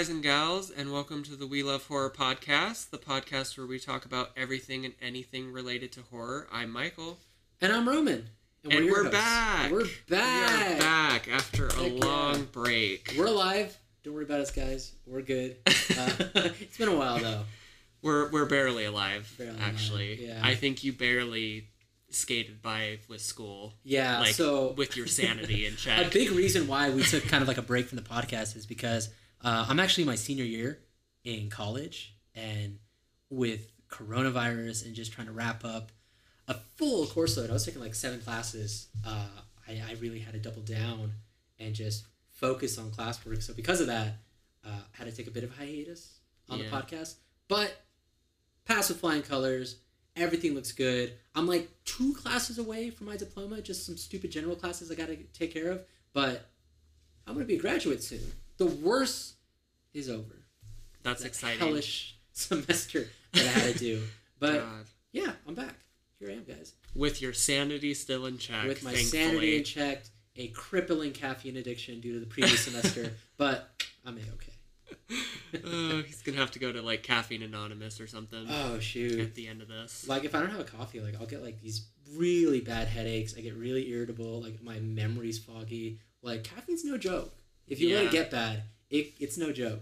guys and gals, and welcome to the We Love Horror podcast, the podcast where we talk about everything and anything related to horror. I'm Michael. And I'm Roman. And, your we're hosts. back. We're We back. are back after a Heck yeah. long break. We're alive. Don't worry about us, guys. We're good. Uh, it's been a while though. We're we're barely alive, Barely alive, actually. yeah. I think you barely skated by with school, Yeah. like so with your sanity in check. a big reason why we took kind of like a break from the podcast is because uh, I'm actually my senior year in college, and with coronavirus and just trying to wrap up a full course load, I was taking like seven classes. Uh, I, I really had to double down and just focus on classwork. So because of that, uh, I had to take a bit of hiatus on Yeah. the podcast, but pass with flying colors. Everything looks good. I'm like two classes away from my diploma, just some stupid general classes I got to take care of. But I'm going to be a graduate soon. The worst is over. That's That exciting. hellish semester that I had to do. But God. yeah, I'm back. Here I am, guys. With your sanity still in check, With my thankfully. sanity in check, a crippling caffeine addiction due to the previous semester, but I'm a-okay. oh, he's gonna have to go to like Caffeine Anonymous or something Oh, shoot. at the end of this. like if I don't have a coffee, like I'll get like these really bad headaches. I get really irritable. Like my memory's foggy. Like caffeine's no joke. If you let Yeah. it get bad, it, it's no joke.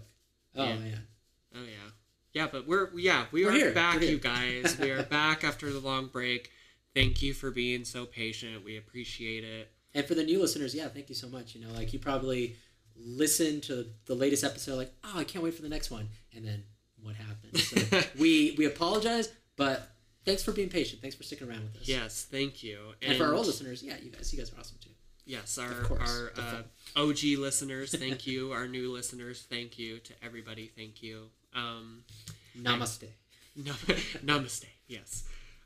Oh Yeah. man. Oh yeah, yeah. But we're yeah we We're are here. back, you guys. we are back after the long break. Thank you for being so patient. We appreciate it. And for the new listeners, yeah, thank you so much. You know, like you probably listened to the latest episode, like, oh, I can't wait for the next one, and then what happened? So we we apologize, but thanks for being patient. Thanks for sticking around with us. Yes, thank you. And, for our old listeners, yeah, you guys, you guys are awesome too. Yes, our course, our uh. OG listeners, thank you. our new listeners, thank you. To everybody, thank you. Um, Namaste. no, namaste. Yes.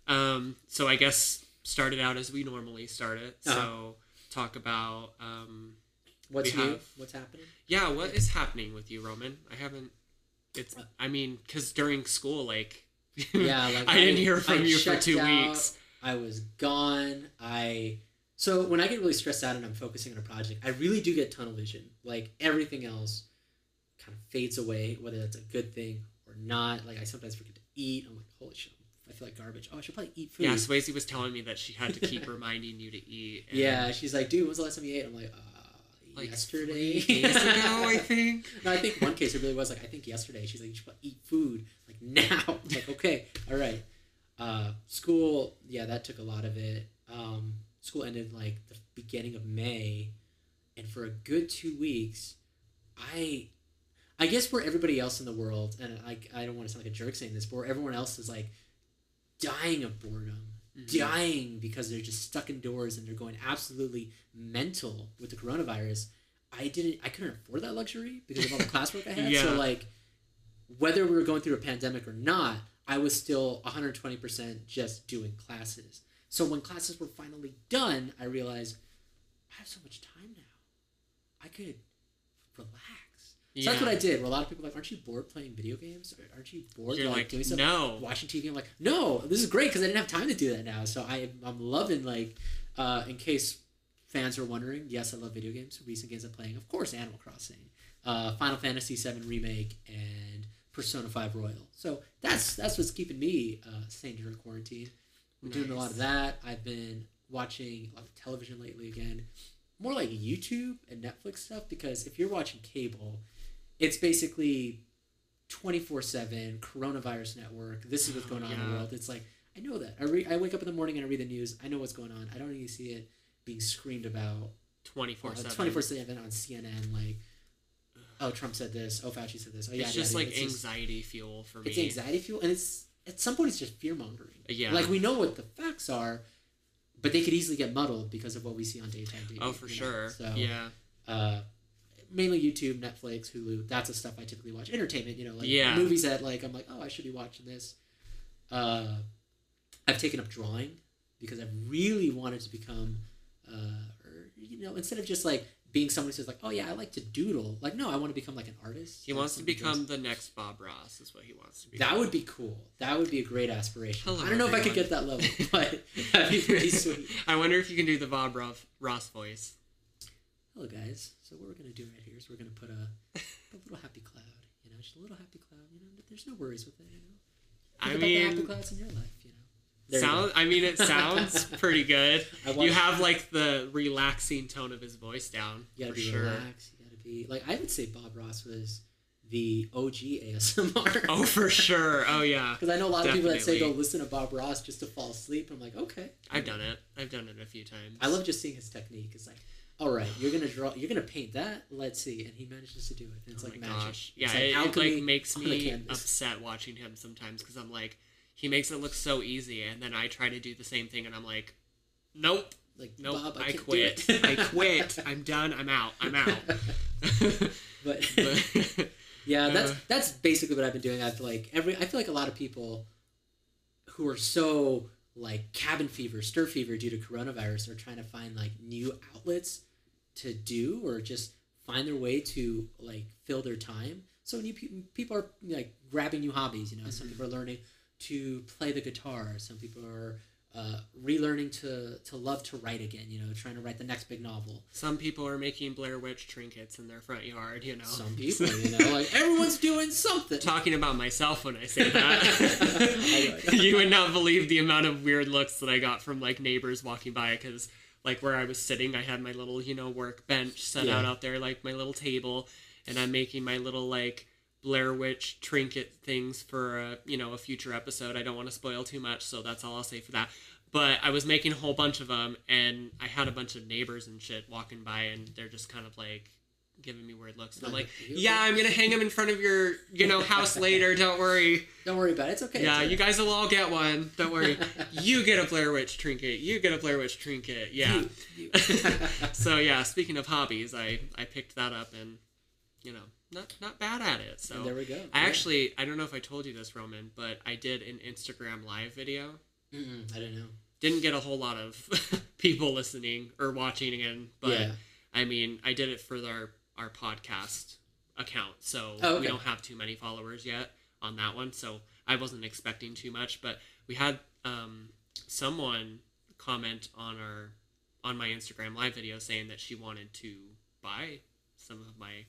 Um, so I guess started out as we normally start it. So Uh-huh. talk about um, What's new? have- What's happening? Yeah, what is happening with you, Roman? I haven't. It's. I mean, because during school, like. Yeah, like I didn't hear from I you for two out, weeks. I was gone. I so when I get really stressed out and I'm focusing on a project, I really do get tunnel vision. Like everything else kind of fades away, whether that's a good thing or not. Like I sometimes forget to eat. I'm like, holy shit, I feel like garbage. Oh, I should probably eat food. Yeah, Swayze was telling me that she had to keep reminding you to eat. and, Yeah, she's like, dude, when's the last time you ate? I'm like, uh, Like yesterday. days ago, I think. no, I think one case it really was like I think yesterday. She's like, you should probably eat food like now. I'm like, okay, all right. Uh, school, yeah, that took a lot of it. Um, school ended like the beginning of May, and for a good two weeks, I, I guess where everybody else in the world, and I, I don't want to sound like a jerk saying this, but where everyone else is like dying of boredom, Mhm. dying because they're just stuck indoors and they're going absolutely mental with the coronavirus. I didn't I couldn't afford that luxury because of all the classwork I had. Yeah. So like whether we were going through a pandemic or not, I was still 120% just doing classes. So when classes were finally done, I realized I have so much time now. I could relax. So that's what I did. Where a lot of people are like, aren't you bored playing video games? Aren't you bored You're like, like, doing stuff? no. watching TV. I'm like, no, this is great because I didn't have time to do that now. So I, I'm loving like, uh, in case fans are wondering, yes, I love video games. Recent games I'm playing, of course, Animal Crossing, uh, Final Fantasy VII remake, and Persona Five Royal. So that's that's what's keeping me uh, sane during quarantine. I'm doing a lot of that. I've been watching a lot of television lately again, more like YouTube and Netflix stuff because if you're watching cable, it's basically 24/7 coronavirus network. This is what's going on in the world. It's like I know that. I re- I wake up in the morning and I read the news. I know what's going on. I don't need to see it being screamed about uh, 24 7. 24 7 on CNN like oh Trump said this, oh Fauci said this. Oh yeah, It's just like it's just- anxiety fuel for me. it's anxiety fuel and it's at some point it's just fear mongering. Yeah. Like we know what the facts are, but they could easily get muddled because of what we see on daytime TV. oh, for you know? sure. So yeah. uh, mainly YouTube, Netflix, Hulu. That's the stuff I typically watch. Entertainment, you know, like Yeah. movies that like I'm like, oh, I should be watching this. Uh, I've taken up drawing because I've really wanted to become, uh, or you know, instead of just like being someone who says like, oh yeah, I like to doodle. Like, no, I want to become like an artist. He like wants to become the next Bob Ross, is what he wants to be. That would be cool. That would be a great aspiration. Hello, I don't know if I could get that level, but that'd be pretty sweet. I wonder if you can do the Bob Ross, voice. Hello, guys. So what we're gonna do right here is we're gonna put a, a little happy cloud You know, just a little happy cloud. You know, there's no worries with it. You know, I Think about the happy clouds in your life. You know, There you sound. I mean, it sounds pretty good. You have like the relaxing tone of his voice down You gotta be sure. relaxed. You gotta be like I would say Bob Ross was the OG ASMR. Oh, for sure. Oh yeah, Because I know a lot of people that say Definitely. they'll listen to Bob Ross just to fall asleep. I'm like, okay. I've done it. I've done it a few times. I love just seeing his technique. It's like, all right, you're gonna draw, you're gonna paint that. Let's see, and he manages to do it. And it's oh like magic. gosh. Yeah, It's like it, it like makes me upset watching him sometimes because I'm like, he makes it look so easy, and then I try to do the same thing, and I'm like, nope, Like, nope, Bob, I, I, quit. I quit. I'm done. I'm out. I'm out. but But- yeah, that's Uh. that's basically what I've been doing. I've like every. I feel like a lot of people who are so like cabin fever, stir fever due to coronavirus are trying to find like new outlets to do or just find their way to like fill their time. So new pe- people are like grabbing new hobbies. You know, some Mm-hmm. people are learning to play the guitar. Some people are uh, relearning to to love to write again. You know, trying to write the next big novel. Some people are making Blair Witch trinkets in their front yard. You know, Some people, you know, like everyone's doing something. talking about myself when I say that. you would not believe the amount of weird looks that I got from like neighbors walking by because like where I was sitting, I had my little you know work bench set Yeah. out out there, like my little table, and I'm making my little like Blair Witch trinket things for a you know a future episode. I don't want to spoil too much, so that's all I'll say for that. But I was making a whole bunch of them, and I had a bunch of neighbors and shit walking by, and they're just kind of like giving me weird looks. And I'm like, yeah, I'm gonna hang them in front of your you know house later. Don't worry. Don't worry about it. It's okay. Yeah, It's you guys will all get one. Don't worry. you get a Blair Witch trinket. You get a Blair Witch trinket. Yeah. So yeah, speaking of hobbies, I I picked that up and you know not not bad at it. So And there we go. I Yeah. actually I don't know if I told you this Roman, but I did an Instagram live video. Mm-mm, I don't know. Didn't get a whole lot of people listening or watching again, but yeah. I mean I did it for our our podcast account, so Oh, we don't have too many followers yet on that one. So I wasn't expecting too much, but we had um, someone comment on our on my Instagram live video saying that she wanted to buy some of my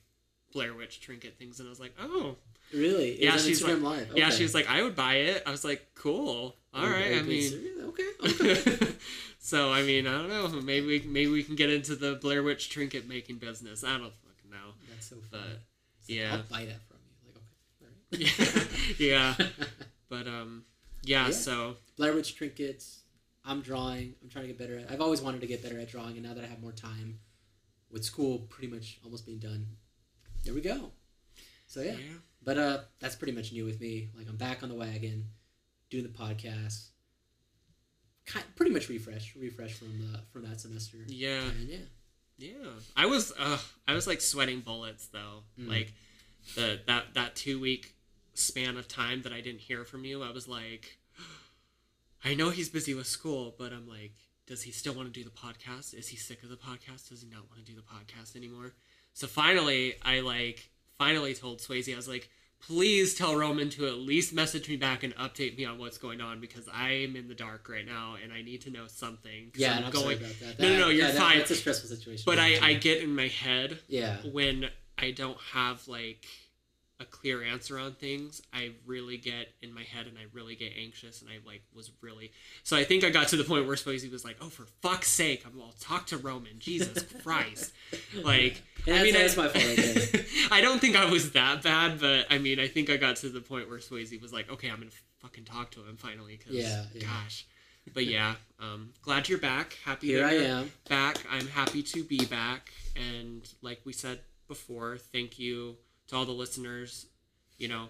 Blair Witch trinket things, and I was like, oh, Really? It Yeah, she's Instagram Live. yeah. Okay. She was like, I would buy it. I was like, cool. All Oh, right. I mean. so- okay. okay. so I mean, I don't know. Maybe we maybe we can get into the Blair Witch trinket making business. I don't fucking know. That's so But, funny. It's like, yeah. I'll buy that from you. Like, okay. All right. yeah. But um, yeah. Yeah. So Blair Witch trinkets. I'm drawing. I'm trying to get better at. I've always wanted to get better at drawing, and now that I have more time, with school pretty much almost being done, there we go. So yeah, yeah. but uh, that's pretty much new with me. Like I'm back on the wagon, doing the podcast. Kind, pretty much refresh, refresh from the from that semester. Yeah. And yeah, Yeah, I was uh, I was like sweating bullets though. Mm. Like the that that two week span of time that I didn't hear from you, I was like, I know he's busy with school, but I'm like, does he still want to do the podcast? Is he sick of the podcast? Does he not want to do the podcast anymore? So finally, I like finally told Swayze, I was like, please tell Roman to at least message me back and update me on what's going on because I'm in the dark right now and I need to know something. yeah. I'm I'm going, sorry about that. No, no, no, you're yeah, that- fine. That's a stressful situation. but I I get in my head yeah. when I don't have like a clear answer on things, I really get in my head and I really get anxious and I like was really so I think I got to the point where Swayze was like, "Oh, for fuck's sake, I'm well, talk to Roman, Jesus Christ!" Like, Yeah, I mean, that's- my fault. I don't think I was that bad, but I mean, I think I got to the point where Swayze was like, "Okay, I'm gonna fucking talk to him finally." Cause, Yeah, yeah. gosh. But yeah, um, glad you're back. Happy Here I you're am. back. I'm happy to be back. And like we said before, thank you to all the listeners, you know,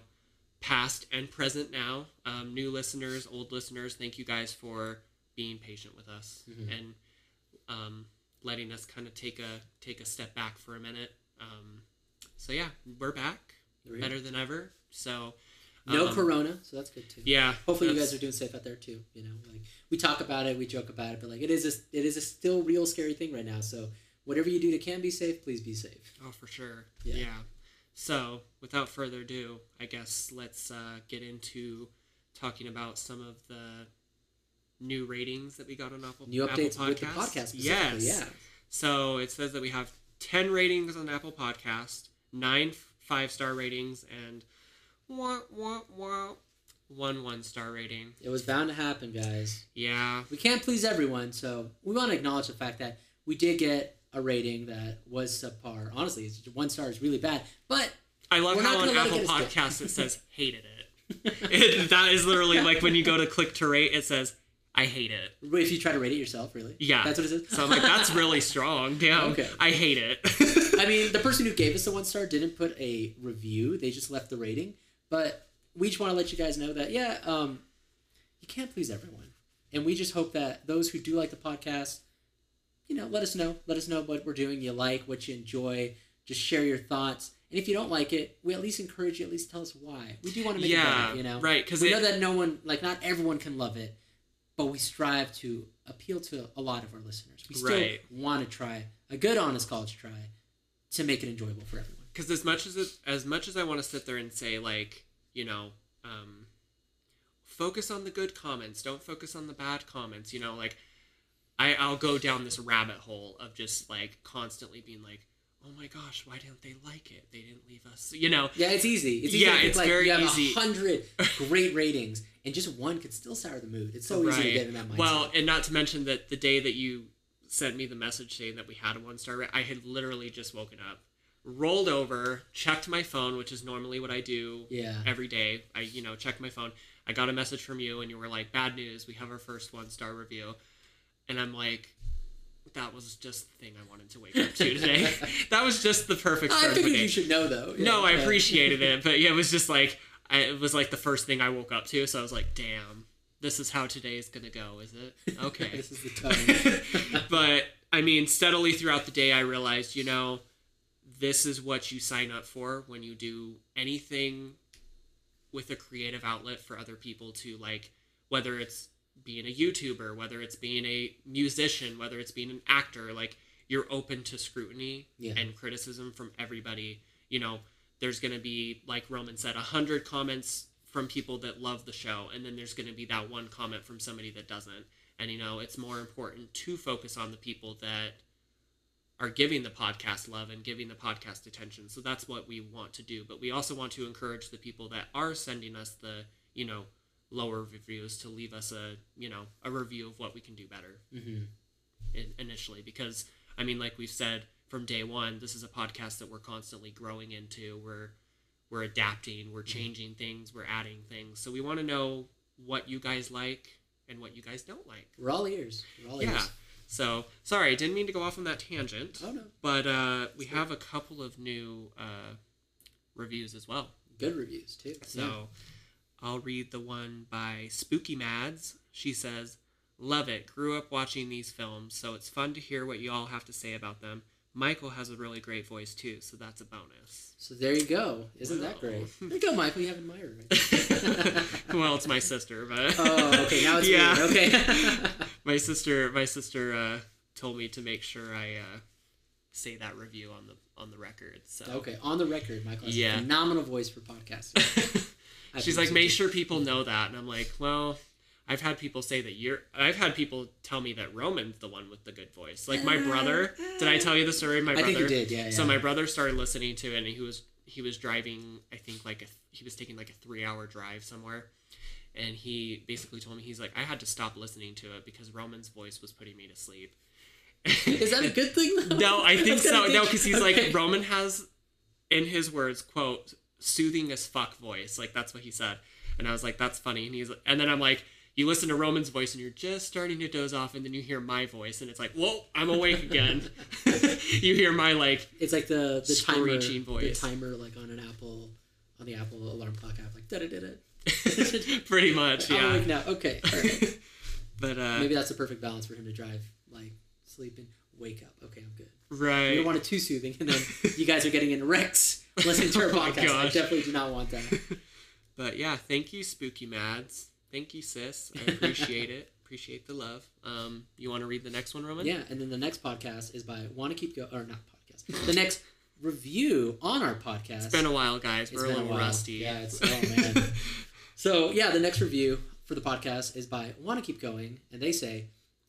past and present now. Um, new listeners, old listeners, thank you guys for being patient with us Mhm. and um, letting us kind of take a take a step back for a minute. Um, so yeah, we're back, we better than ever. So No um, corona, so that's good too. Yeah, Hopefully you guys are doing safe out there too. You know, like we talk about it, we joke about it, but like it is a it is a still real scary thing right now. So whatever you do to can be safe, please be safe. Oh, for sure. Yeah. Yeah. So, without further ado, I guess let's uh, get into talking about some of the new ratings that we got on Apple New Apple updates with the podcast. Yes. Yeah. So it says that we have ten ratings on Apple Podcast, nine five star ratings, and wah, wah, wah. One one star rating. It was bound to happen, guys. Yeah. We can't please everyone, so we want to acknowledge the fact that we did get a rating that was subpar. Honestly, it's one star is really bad, but I love how on it Apple us Podcasts it says hated it. it. That is literally like when you go to click to rate, it says I hate it. if you try to rate it yourself, really, Yeah. that's what it says. So I'm like, that's really strong. Damn. Okay. I hate it. I mean, the person who gave us the one star didn't put a review; they just left the rating. But we just want to let you guys know that yeah, um, you can't please everyone, and we just hope that those who do like the podcast, you know, let us know. Let us know what we're doing. You like, what you enjoy. Just share your thoughts. And if you don't like it, we at least encourage you. At least tell us why. We do want to make it yeah. better. You know, Right. Because we know that no one, like, not everyone can love it, but we strive to appeal to a lot of our listeners. We still Right. want to try a good, honest college try to make it enjoyable for everyone. because as much as it, as much as I want to sit there and say like you know um, focus on the good comments, don't focus on the bad comments. You know, like I I'll go down this rabbit hole of just like constantly being like, oh my gosh, why didn't they like it? They didn't leave us. You know, Yeah, it's easy. It's easy Yeah, think, it's like very you have easy. a hundred great ratings, and just one could still sour the mood. It's so easy to get in that mindset. Well, and not to mention that the day that you sent me the message saying that we had a one star rate, I had literally just woken up, rolled over, checked my phone, which is normally what I do yeah, every day. I, you know, check my phone. I got a message from you, and you were like, "Bad news, we have our first one star review," and I'm like. That was just the thing I wanted to wake up to today. that was just the perfect I start of my figured day. you should know though. No, I yeah. appreciated it, but yeah, it was just like I, it was like the first thing I woke up to. So I was like, "Damn, this is how today is gonna go, is it?" Okay. this is the tone. but I mean, steadily throughout the day, I realized, you know, this is what you sign up for when you do anything with a creative outlet for other people to like, whether it's being a YouTuber, whether it's being a musician, whether it's being an actor, like you're open to scrutiny Yeah. and criticism from everybody. You know, there's going to be, like Roman said, a hundred comments from people that love the show, and then there's going to be that one comment from somebody that doesn't. And you know, it's more important to focus on the people that are giving the podcast love and giving the podcast attention. So that's what we want to do. But we also want to encourage the people that are sending us the, you know, lower reviews to leave us a, you know, a review of what we can do better. Hmm in, initially because I mean like we've said from day 1 this is a podcast that we're constantly growing into. We're we're adapting we're changing things we're adding things. So we want to know what you guys like and what you guys don't like. We're all ears. We're all yeah. ears. so sorry I didn't mean to go off on that tangent. Oh no, but uh, we have a couple of new uh, reviews as well. Good reviews too. so Yeah. I'll read the one by Spooky Mads. She says, Love it. Grew up watching these films, so it's fun to hear what you all have to say about them. Michael has a really great voice too, so that's a bonus. So there you go. Isn't that great? There you go, Michael. You have an admirer. Well, it's my sister, but oh, okay. Now it's yeah. weird. Okay. my sister, my sister uh, told me to make sure I uh, say that review on the on the record. So okay. On the record, Michael has Yeah. a phenomenal voice for podcasting. I She's like, make sure people know that, and I'm like, well. I've had people say that you're. I've had people tell me that Roman's the one with the good voice. Like my brother. Did I tell you the story my I brother? think you did. Yeah. yeah. So my brother started listening to it, and he was he was driving. I think like a, he was taking like a three hour drive somewhere, and he basically told me he's like I had to stop listening to it because Roman's voice was putting me to sleep. Is that a good thing? Though? no, I think so. No, because he's Okay. like Roman has, in his words, quote soothing as fuck voice. Like that's what he said, and I was like that's funny. And he's and then I'm like. You listen to Roman's voice and you're just starting to doze off, and then you hear my voice, and it's like, "Whoa, I'm awake again." you hear my like It's like the the timer, voice. the timer like on an Apple, on the Apple alarm clock app, like da da da da. Pretty much, yeah. I'm awake now. Okay, right. But uh, maybe that's the perfect balance for him to drive, like sleeping, wake up. Okay, I'm good. Right. don't want it too soothing, and then you guys are getting in wrecks listening to our Oh podcast. I definitely do not want that. But yeah, thank you, Spooky Mads. Thank you, sis. I appreciate it. Appreciate the love. Um, you want to read the next one, Roman? Yeah, and then the next podcast is by Want to Keep Go or not podcast. The next review on our podcast. It's been a while, guys. It's We're a little while. rusty. Yeah, it's oh man. so yeah, the next review for the podcast is by Want to Keep Going, and they say,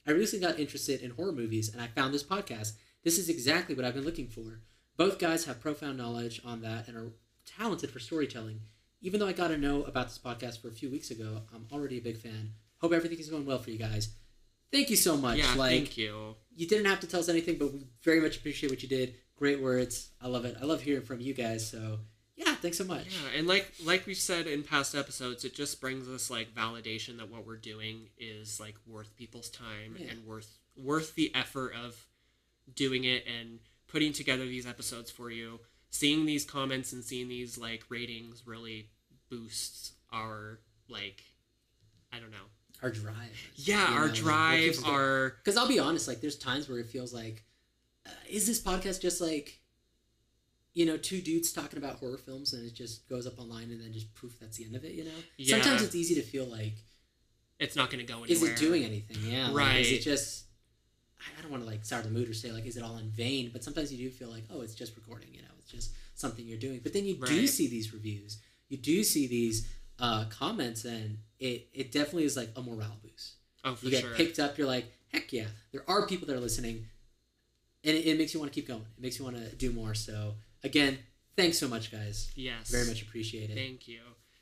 "I recently got interested in horror movies, and I found this podcast. This is exactly what I've been looking for. Both guys have profound knowledge on that and are talented for storytelling. even though I got to know about this podcast for a few weeks ago, I'm already a big fan. Hope everything is going well for you guys. Thank you so much. Yeah, like thank you. you didn't have to tell us anything, but we very much appreciate what you did. Great words. I love it. I love hearing from you guys. So yeah, thanks so much. Yeah, and like like we've said in past episodes, it just brings us like validation that what we're doing is like worth people's time Yeah. and worth worth the effort of doing it and putting together these episodes for you. Seeing these comments and seeing these like ratings really boosts our like I don't know. Our drive. Yeah, our know, drive, going. our Because I'll be honest, like there's times where it feels like, uh, is this podcast just like, you know, two dudes talking about horror films and it just goes up online and then just poof, that's the end of it. You know. Yeah. Sometimes it's easy to feel like, it's not going to go anywhere. is it doing anything? Yeah. like, is it just? I- don't want to like sour the mood or say like, is it all in vain? But sometimes you do feel like, oh, it's just recording. You know, it's just something you're doing. But then you do see these reviews, you do see these uh, comments, and it it definitely is like a morale boost Oh, for you get sure. picked up you're like heck yeah there are people that are listening and it, it makes you want to keep going it makes you want to do more so again thanks so much guys yes. very much appreciate it Thank you.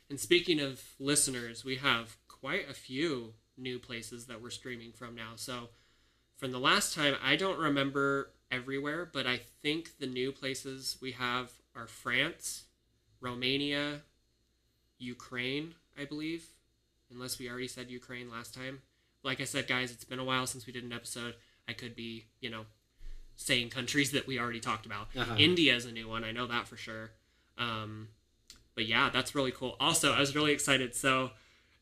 And speaking of listeners, we have quite a few new places that we're streaming from now. So, from the last time, I don't remember everywhere, but I think the new places we have are France, Romania, Ukraine, I believe, unless we already said Ukraine last time. Like I said, guys, it's been a while since we did an episode. I could be, you know, saying countries that we already talked about. Uh-huh. India is a new one. I know that for sure. Um, but yeah, that's really cool. Also, I was really excited. So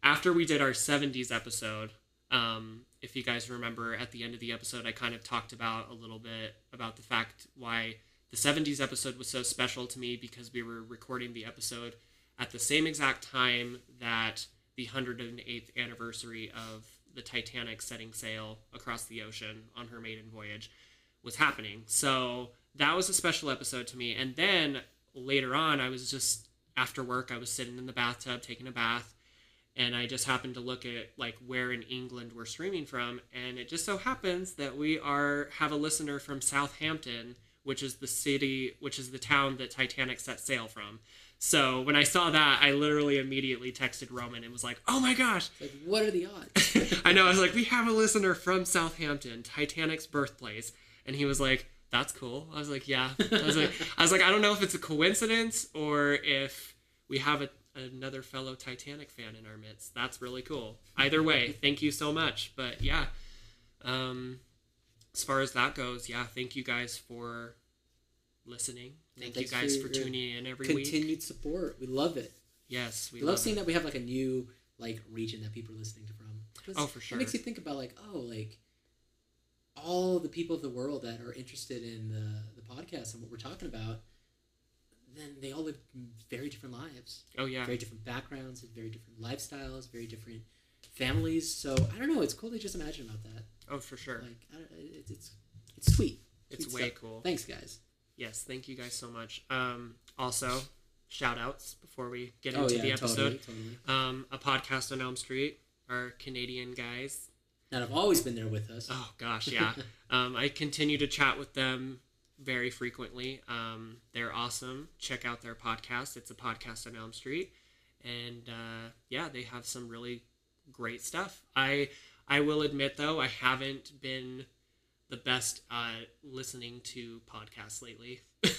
after we did our 70s episode, um, if you guys remember at the end of the episode, I kind of talked about a little bit about the fact why the 70s episode was so special to me because we were recording the episode at the same exact time that the 108th anniversary of the Titanic setting sail across the ocean on her maiden voyage was happening. So that was a special episode to me. And then later on, I was just after work, I was sitting in the bathtub taking a bath, and I just happened to look at like where in England we're streaming from, and it just so happens that we are have a listener from Southampton, which is the city, which is the town that Titanic set sail from. So when I saw that, I literally immediately texted Roman and was like, "Oh my gosh, like what are the odds I know. I was like, we have a listener from Southampton, Titanic's birthplace, and he was like, "That's cool." I was like, "Yeah." I was like, I was like, I don't know if it's a coincidence or if we have a, another fellow Titanic fan in our midst. That's really cool. Either way, thank you so much. But yeah, um, as far as that goes, yeah, thank you guys for listening. Thank you Thanks for guys for, tuning in every week. continued support we love it Yes, we we love love seeing that we have like a new like region that people are listening to from Oh, for sure. it makes you think about like oh like all the people of the world that are interested in the the podcast and what we're talking about then they all live very different lives Oh yeah, very different backgrounds and very different lifestyles, very different families. So I don't know. It's cool to just imagine about that. oh for sure. Like it's it's it's sweet. It's Sweet way stuff. cool. Thanks, guys. Yes, thank you guys so much. Um, also, shout outs before we get oh into yeah, the episode. totally, totally. Um, a podcast on Elm Street, our Canadian guys. And I've always been there with us. Oh gosh, yeah. um, I continue to chat with them very frequently. Um, they're awesome. Check out their podcast. It's a podcast on Elm Street, and uh, yeah, they have some really great stuff. I I will admit though, I haven't been the best at listening to podcasts lately.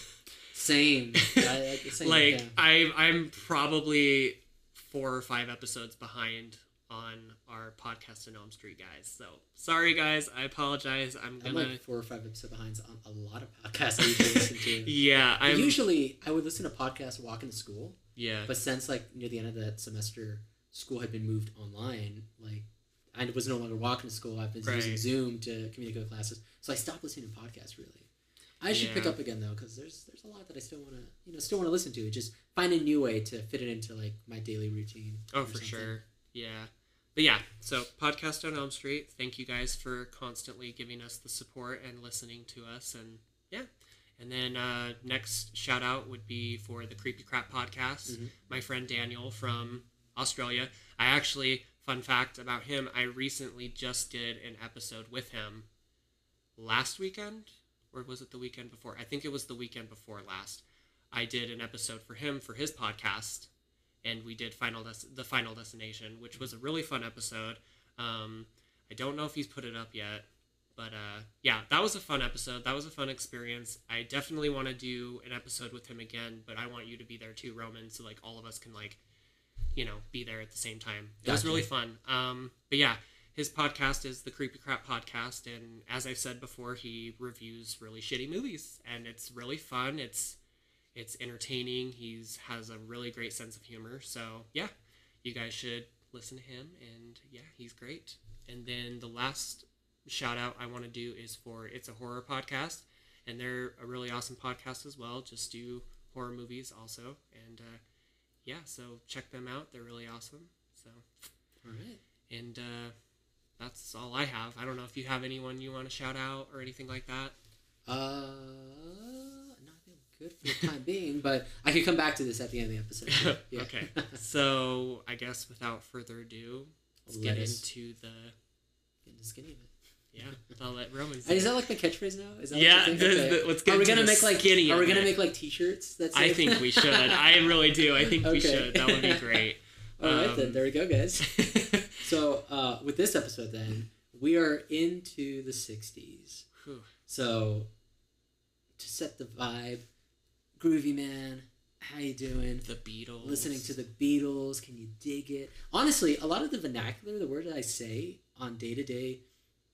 Same. I, I, same. like yeah. I I'm probably four or five episodes behind on our podcast in Elm Street guys. So sorry guys, I apologize. I'm I'm gonna like four or five episodes behind on a lot of podcasts I usually listen to. yeah. I'm Usually, I would listen to podcasts walking to school, yeah but since like near the end of that semester, school had been moved online. Like I was no longer walking to school. I've been using Zoom to communicate with classes, so I stopped listening to podcasts. Really, I should pick up again though, because there's there's a lot that I still want to you know still want to listen to. Just find a new way to fit it into like my daily routine. oh for something. sure yeah. But yeah, so podcast on Elm Street. Thank you guys for constantly giving us the support and listening to us, and yeah. And then uh, next shout out would be for the Creepy Crap podcast. Mhm. My friend Daniel from Australia. I actually, fun fact about him, I recently just did an episode with him last weekend, or was it the weekend before? I think it was the weekend before last. I did an episode for him for his podcast, and we did final Des- the final destination, which was a really fun episode. Um, I don't know if he's put it up yet, but uh, yeah, that was a fun episode. That was a fun experience. I definitely want to do an episode with him again, but I want you to be there too, Roman, so like all of us can like, you know, be there at the same time. It was really fun. Um, but yeah, his podcast is the Creepy Crap Podcast, and as I've said before, he reviews really shitty movies, and it's really fun. It's it's entertaining. He's has a really great sense of humor. So yeah, you guys should listen to him, and yeah, he's great. And then the last shout out I want to do is for It's a Horror Podcast, and they're a really awesome podcast as well. Just do horror movies also, and uh, yeah, so check them out. They're really awesome. So All right. and uh, that's all I have. I don't know if you have anyone you want to shout out or anything like that. Uh, no, I think I'm good for the time being, but I can come back to this at the end of the episode. Yeah. okay. So I guess without further ado, let's Let get into the Get into the skinny of it. yeah. I'll let Roman. Is that like my catchphrase now? Is that Yeah, you the- the- let's get are we gonna make like skinny? Are we gonna it. make like T-shirts? That's I think we should. I really do. I think we should. That would be great. All right, Um, then there we go, guys. So uh, with this episode, then we are into the '60s. Whew. So to set the vibe, groovy man, how you doing? the Beatles. Listening to the Beatles, can you dig it? Honestly, a lot of the vernacular, the word that I say on day to day,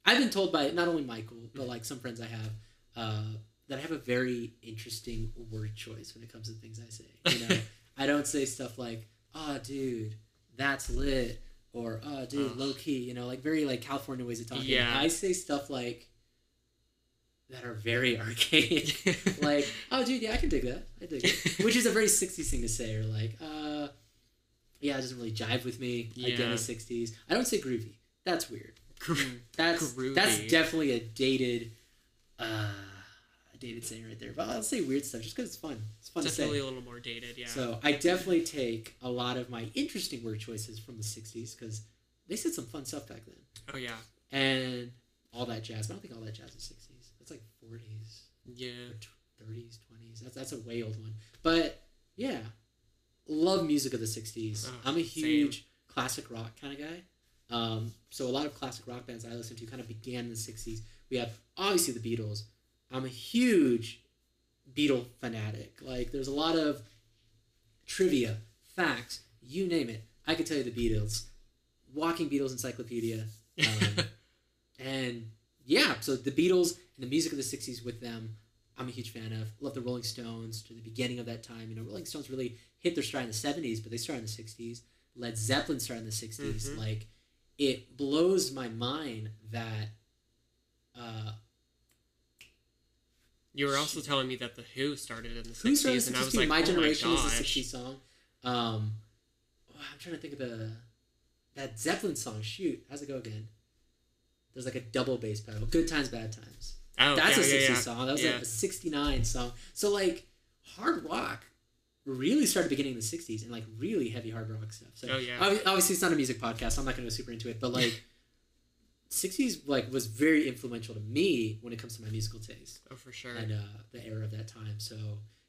I've been told by not only Michael but like some friends I have uh, that I have a very interesting word choice when it comes to things I say. You know, I don't say stuff like "Oh, dude, that's lit," or "Oh, dude, Ugh. low key." You know, like very like California ways of talking. Yeah. I say stuff like that are very archaic like, oh, dude, yeah, I can dig that. I dig it. Which is a very 60s thing to say, or like, uh, yeah, it doesn't really jive with me. Yeah. the 60s. I don't say groovy. That's weird. That's Groovy. that's definitely a dated, uh, a dated saying right there. But I'll say weird stuff just because it's fun. It's fun Definitely to say. Definitely a little more dated. Yeah. So I definitely take a lot of my interesting word choices from the 60s because they said some fun stuff back then. oh yeah. And all that jazz. But I don't think all that jazz is 60s. That's like 40s. Yeah. thirties, twenties. That's that's a way old one. But yeah, love music of the '60s. Oh, I'm a same. huge classic rock kind of guy. Um, so a lot of classic rock bands I listen to kind of began in the '60s. We have obviously the Beatles. I'm a huge Beatle fanatic. Like there's a lot of trivia, facts, you name it. I could tell you the Beatles. Walking Beatles encyclopedia. Um, and yeah, so the Beatles and the music of the 60s with them, I'm a huge fan of. Love the Rolling Stones to the beginning of that time. You know, Rolling Stones really hit their stride in the 70s, but they started in the 60s. Led Zeppelin started in the 60s. Mhm. Like, it blows my mind that. Uh, You were also telling me that the Who started in the who started sixties, in and I was like, My oh Generation my is a gosh. 60s song. Um, oh, I'm trying to think of the. That Zeppelin song, shoot, how's it go again? There's like a double bass pedal. Good times, bad times. Oh, That's yeah, a 60s yeah, yeah. song. That was like a 69 song. So like hard rock really started beginning in the 60s and like really heavy hard rock stuff. So Oh, yeah. obviously it's not a music podcast. So I'm not going to go super into it, but like 60s like was very influential to me when it comes to my musical taste Oh, for sure. and uh, the era of that time. So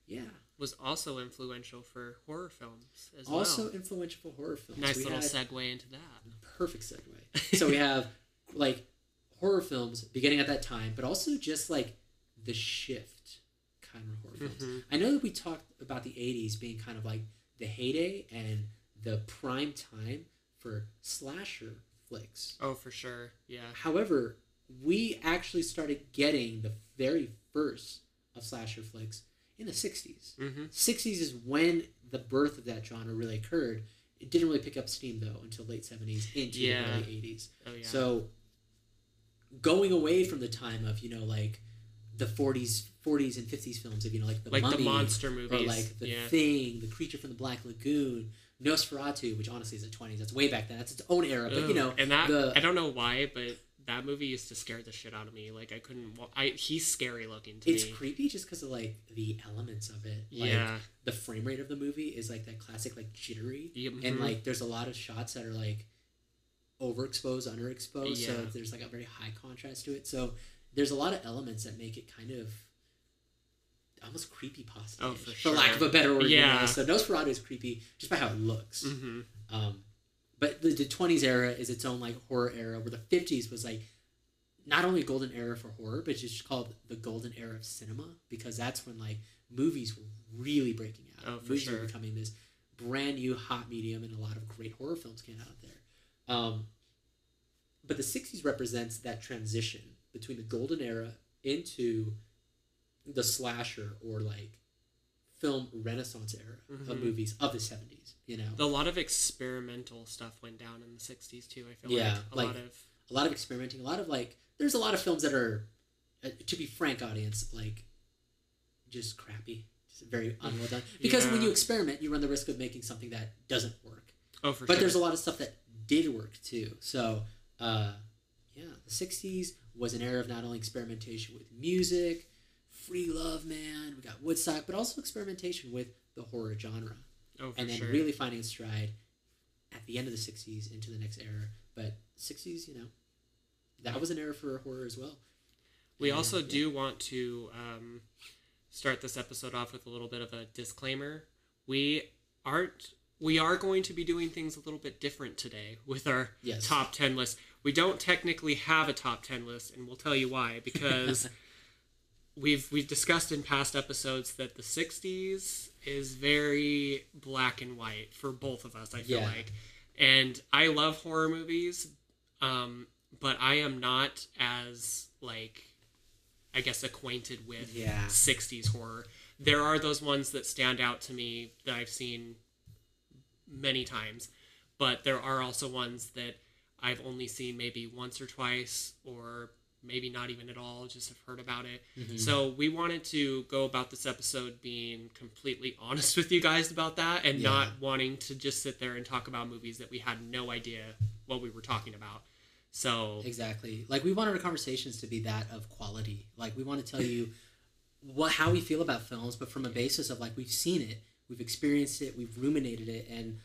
yeah, Was also influential for horror films as also well. Also influential for horror films. Nice We little segue into that. perfect segue. So we have like horror films beginning at that time, but also just like the shift kind of horror films. Mhm. I know that we talked about the 80s being kind of like the heyday and the prime time for slasher flicks. Oh, for sure. Yeah. However, we actually started getting the very first of slasher flicks in the 60s. Mm-hmm. 60s is when the birth of that genre really occurred. It didn't really pick up steam though until late 70s into Yeah. the early 80s. Oh yeah. So going away from the time of, you know, like the 40s 40s and 50s films of, you know, like the like Mummy the monster movies. or like the yeah. Thing, the Creature from the Black Lagoon, Nosferatu, which honestly is the 20s. That's way back then. That's its own era, but you know, and that the I don't know why, but that movie used to scare the shit out of me. Like I couldn't. I he's scary looking to it's me. creepy just because of like the elements of it. Like, yeah. the frame rate of the movie is like that classic like jittery and mhm. like there's a lot of shots that are like overexposed underexposed so there's like a very high contrast to it so there's a lot of elements that make it kind of almost creepy pasta. Oh, for for lack of a better word. Yeah. So Nosferatu is creepy just by how it looks. Mm-hmm. Um, but the, the 20s era is its own like horror era, where the 50s was like not only a golden era for horror, but it's just called the golden era of cinema because that's when like movies were really breaking out. Oh, for movies sure. were becoming this brand new hot medium, and a lot of great horror films came out there. Um, but the 60s represents that transition between the golden era into the slasher or like film renaissance era of Mhm. movies of the 70s you know A lot of experimental stuff went down in the '60s too. I feel Yeah, like a like- lot of a lot of experimenting a lot of like there's a lot of films that are uh, to be frank audience like just crappy just very unwell done because when you experiment you run the risk of making something that doesn't work oh for but sure. there's a lot of stuff that did work too so uh yeah the 60s was an era of not only experimentation with music free love man we got woodstock but also experimentation with the horror genre oh for and then sure. really finding its stride at the end of the 60s into the next era but 60s you know that was an era for horror as well We And, also yeah. do want to um, start this episode off with a little bit of a disclaimer. We aren't. We are going to be doing things a little bit different today with our Yes. top ten list. We don't technically have a top ten list, and we'll tell you why. Because we've we've discussed in past episodes that the '60s is very black and white for both of us. I feel Yeah. like, and I love horror movies, um, but I am not as like I guess acquainted with Yeah. 60s horror. There are those ones that stand out to me that I've seen many times, but there are also ones that I've only seen maybe once or twice or maybe not even at all, just have heard about it. Mm-hmm. So we wanted to go about this episode being completely honest with you guys about that and Yeah. not wanting to just sit there and talk about movies that we had no idea what we were talking about. So exactly like we wanted our conversations to be that of quality like we want to tell you what how we feel about films but from a basis of like we've seen it we've experienced it. We've ruminated it and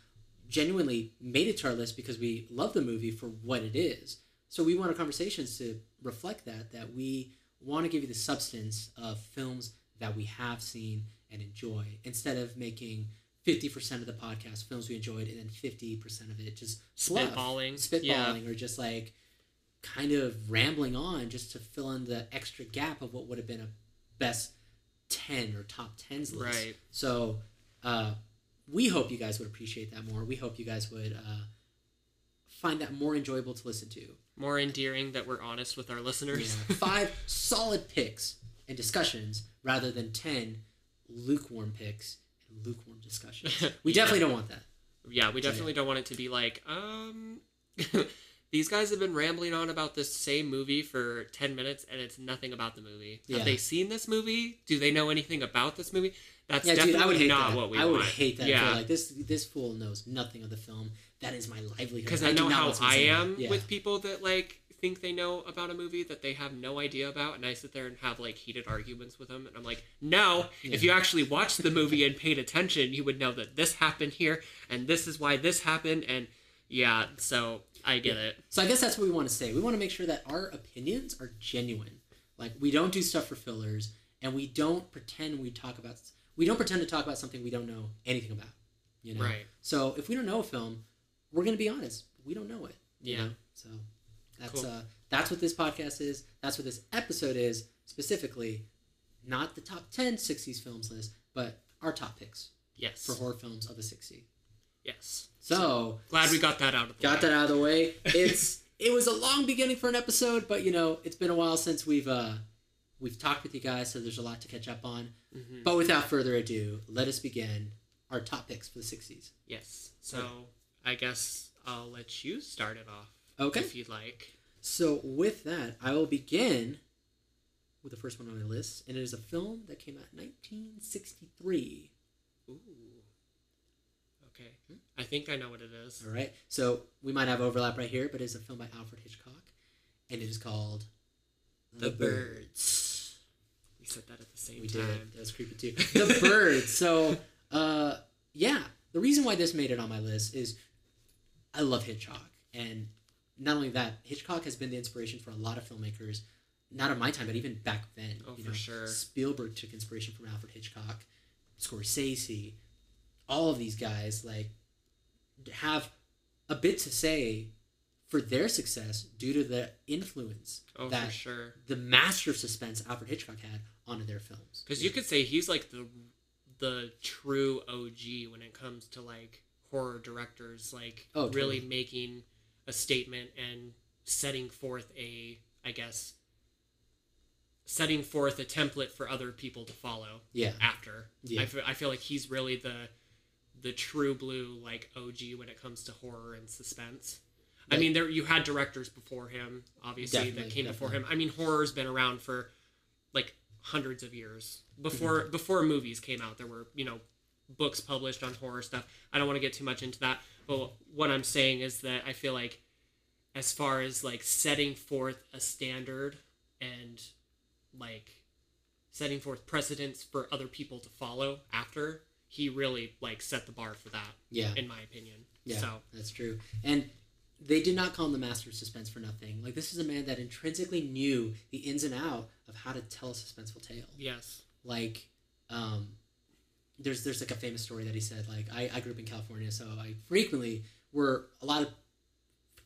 genuinely made it to our list because we love the movie for what it is. So we want our conversations to reflect that that we want to give you the substance of films that we have seen and enjoy instead of making 50% of the podcast films we enjoyed and then 50% of it just fluff, Spitballing, spitballing or just like kind of rambling on just to fill in the extra gap of what would have been a best 10 or top 10s list. Right. so uh, we hope you guys would appreciate that more we hope you guys would uh, find that more enjoyable to listen to more endearing that we're honest with our listeners. yeah. five solid picks and discussions rather than 10 lukewarm picks and lukewarm discussions we Yeah. definitely don't want that yeah, we definitely don't want it to be like, um, these guys have been rambling on about this same movie for 10 minutes and it's nothing about the movie. Yeah. Have they seen this movie? Do they know anything about this movie? That's yeah, definitely dude, I would hate not that. what we I want. would hate that. Yeah. Yeah. Like this, this fool knows nothing of the film. That is my livelihood. Because I I know how I am Yeah. with people that like think they know about a movie that they have no idea about, and I sit there and have like heated arguments with them, and I'm like, no, if you actually watched the movie and paid attention, you would know that this happened here, and this is why this happened, and yeah, so I get it. So I guess that's what we want to say. We want to make sure that our opinions are genuine. Like we don't do stuff for fillers, and we don't pretend we talk about. We don't pretend to talk about something we don't know anything about. You know. Right. So if we don't know a film, we're gonna be honest. We don't know it. you Yeah. know? So that's Cool. uh that's what this podcast is. That's what this episode is specifically. Not the top 10 60s films list, but our top picks Yes. for horror films of the 60s. Yes. So Glad we got that out of the got way. that out of the way. It's it was a long beginning for an episode, but you know it's been a while since we've uh we've talked with you guys, so there's a lot to catch up on. Mhm. But without further ado, let us begin our top picks for the '60s. Yes. So I guess I'll let you start it off. Okay. If you'd like. So with that, I will begin with the first one on my list, and it is a film that came out in 1963. Ooh. Okay. I think I know what it is. All right, so we might have overlap right here, but it's a film by Alfred Hitchcock, and it is called The Birds. We said that at the same We time. did. That was creepy too. The Birds. So, uh, yeah, the reason why this made it on my list is I love Hitchcock, and not only that, Hitchcock has been the inspiration for a lot of filmmakers not of my time, but even back then. Oh, you for know, sure. Spielberg took inspiration from Alfred Hitchcock, Scorsese, all of these guys like have a bit to say for their success due to the influence Oh, that for sure. the master of suspense Alfred Hitchcock had onto their films. Because you could say he's like the the true OG when it comes to like horror directors, like Oh, really totally. making a statement and setting forth a, I guess, setting forth a template for other people to follow yeah, after. Yeah. I, fe- I feel like he's really the the true blue like OG when it comes to horror and suspense. I mean, there you had directors before him, obviously Definitely, that came before him. I mean, horror's been around for like hundreds of years before Mm-hmm. before movies came out. There were you know books published on horror stuff. I don't want to get too much into that, but what I'm saying is that I feel like as far as like setting forth a standard and like setting forth precedents for other people to follow after he really like set the bar for that yeah, in my opinion yeah. so That's true. And they did not call him the master of suspense for nothing. Like this is a man that intrinsically knew the ins and out of how to tell a suspenseful tale. yes Like, um, there's there's like a famous story that he said. Like I, I grew up in California, so I frequently were a lot of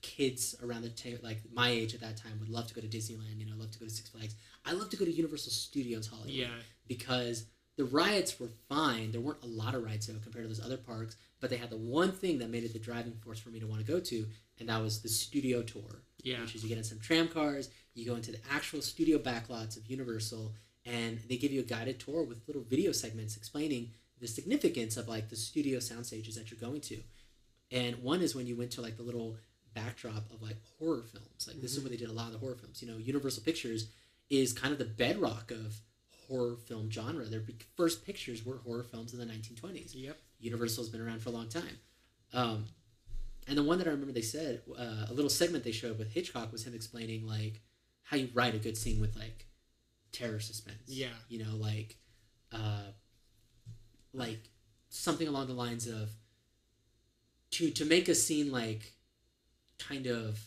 kids around the time like my age at that time would love to go to Disneyland. You know, love to go to Six Flags. I love to go to Universal Studios Hollywood. yeah because the rides were fine. There weren't a lot of rides though compared to those other parks, but they had the one thing that made it the driving force for me to want to go to, and that was the studio tour. yeah Which is you get in some tram cars, you go into the actual studio backlots of Universal, and they give you a guided tour with little video segments explaining the significance of like the studio sound stages that you're going to. And one is when you went to like the little backdrop of like horror films. Like this is Mhm. where they did a lot of the horror films. You know, Universal Pictures is kind of the bedrock of horror film genre. Their first pictures were horror films in the 1920s. yep Universal's been around for a long time. Um, and the one that I remember they said, uh, a little segment they showed with Hitchcock was him explaining like how you write a good scene with like terror suspense. Yeah. You know, like, uh, like something along the lines of to to make a scene like kind of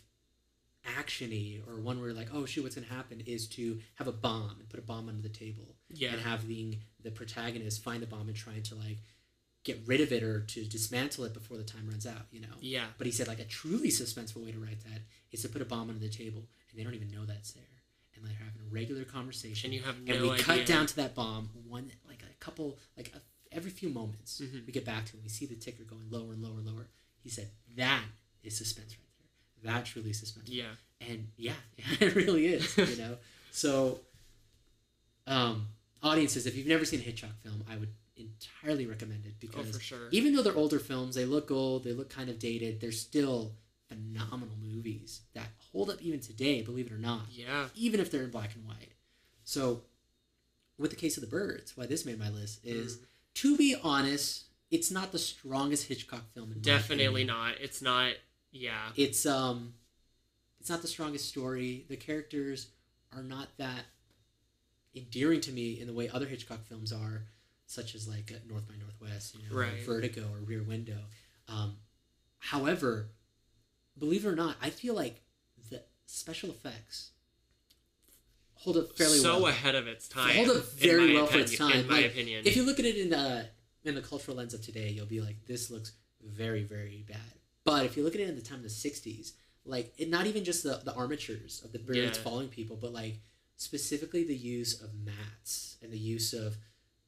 actiony or one where like oh shoot what's gonna happen is to have a bomb and put a bomb under the table yeah. and having the protagonist find the bomb and trying to like get rid of it or to dismantle it before the time runs out you know? Yeah. But he said like a truly suspenseful way to write that is to put a bomb under the table and they don't even know that's there and they're having a regular conversation. And you have and we idea. cut down to that bomb one like a couple like a, every few moments Mhm. we get back to it and we see the ticker going lower and lower and lower. He said that is suspense right there that truly is suspense yeah and yeah, it really is. You know, so um, audiences, if you've never seen a Hitchcock film, I would entirely recommend it oh because for sure even though they're older films, they look old, they look kind of dated. They're still phenomenal movies that hold up even today. Believe it or not, yeah even if they're in black and white. So, with the case of the birds, why this made my list is, Mm. to be honest, it's not the strongest Hitchcock film. In definitely not it's not yeah. It's um it's not the strongest story. The characters are not that endearing to me in the way other hitchcock films are such as like uh, north by northwest you know Right. vertigo or rear window. Um, however believe it or not i feel like the special effects hold up fairly so well. So ahead of its time hold up very well for its time. in my Like, opinion. if you look at it in the in the cultural lens of today, you'll be like, this looks very very bad. But if you look at it in the time of the '60s, like it, not even just the the armatures of the birds Yeah. following people, but like specifically the use of mattes and the use of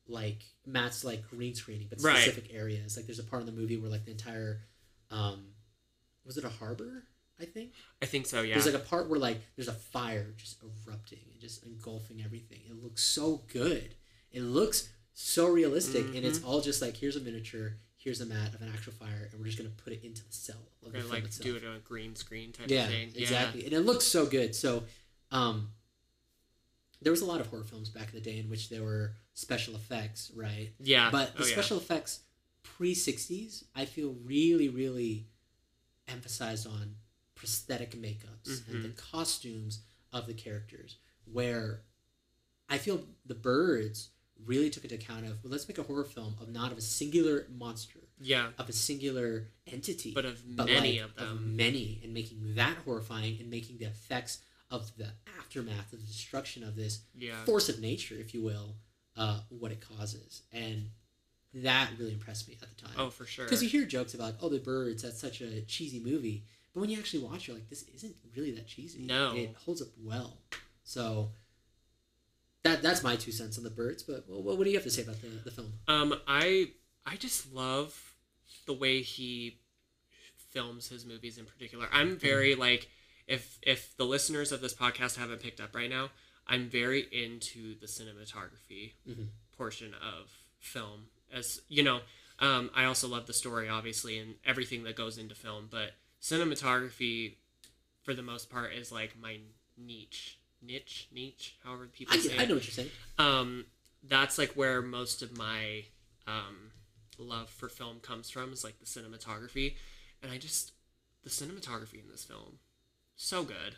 like mattes like green screening, but Right. specific areas. Like there's a part in the movie where like the entire, um, was it a harbor? I think i think so yeah there's like a part where like there's a fire just erupting and just engulfing everything. It looks so good. It looks so realistic, and it's Mm-hmm. all just like here's a miniature, here's a matte of an actual fire, and we're just gonna put it into the cell Or film like itself. do it on a green screen type yeah, of thing exactly, and it looks so good. So, um, there was a lot of horror films back in the day in which there were special effects, right? yeah yeah But the oh, yeah. special effects pre '60s, I feel really, really emphasized on prosthetic makeups and the Mm-hmm. costumes of the characters. Where I feel the birds really took into account of well, let's make a horror film of not of a singular monster, yeah of a singular entity, but of but many like, of them many, and making that horrifying and making the effects of the aftermath of the destruction of this Yeah. force of nature, if you will, uh, what it causes, and that really impressed me at the time. Oh, for sure. Because you hear jokes about, oh, the birds, that's such a cheesy movie. But when you actually watch it, you're like, this isn't really that cheesy. No. It holds up well. So that that's my two cents on the birds. But what, what do you have to say about the, the film? Um, I I just love the way he films his movies in particular. I'm very like if if the listeners of this podcast haven't picked up right now, I'm very into the cinematography Mhm. portion of film. As you know, um, I also love the story, obviously, and everything that goes into film. But cinematography, for the most part, is like my niche, niche, niche, however people I, say. I know what you're saying. um, that's like where most of my um, love for film comes from is like the cinematography and i just the cinematography in this film so good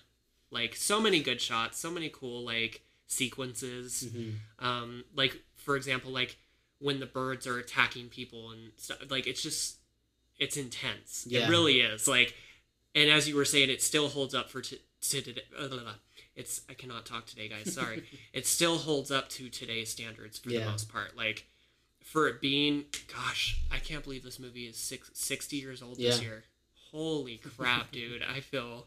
like so many good shots so many cool like sequences Mhm. um, like for example like when the birds are attacking people and stuff like it's just it's intense Yeah. it really is like and as you were saying it still holds up for t- to today it's i cannot talk today guys sorry it still holds up to today's standards for Yeah. the most part like for it being gosh i can't believe this movie is six, 60 years old this year holy crap dude i feel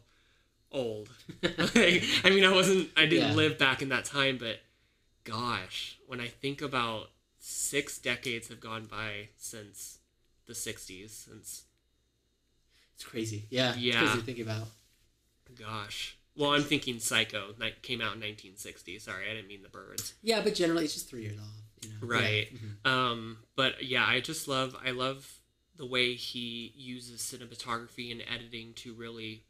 old like, i mean i wasn't i didn't Yeah. live back in that time but gosh when i think about six decades have gone by since the 60s since It's crazy. Yeah. Yeah. It's crazy to think about. gosh well i'm thinking psycho ni- came out in 1960 sorry i didn't mean the birds Yeah, but generally it's just three years off. You know? Right. Yeah. Mhm. Um, but yeah, I just love I love the way he uses cinematography and editing to really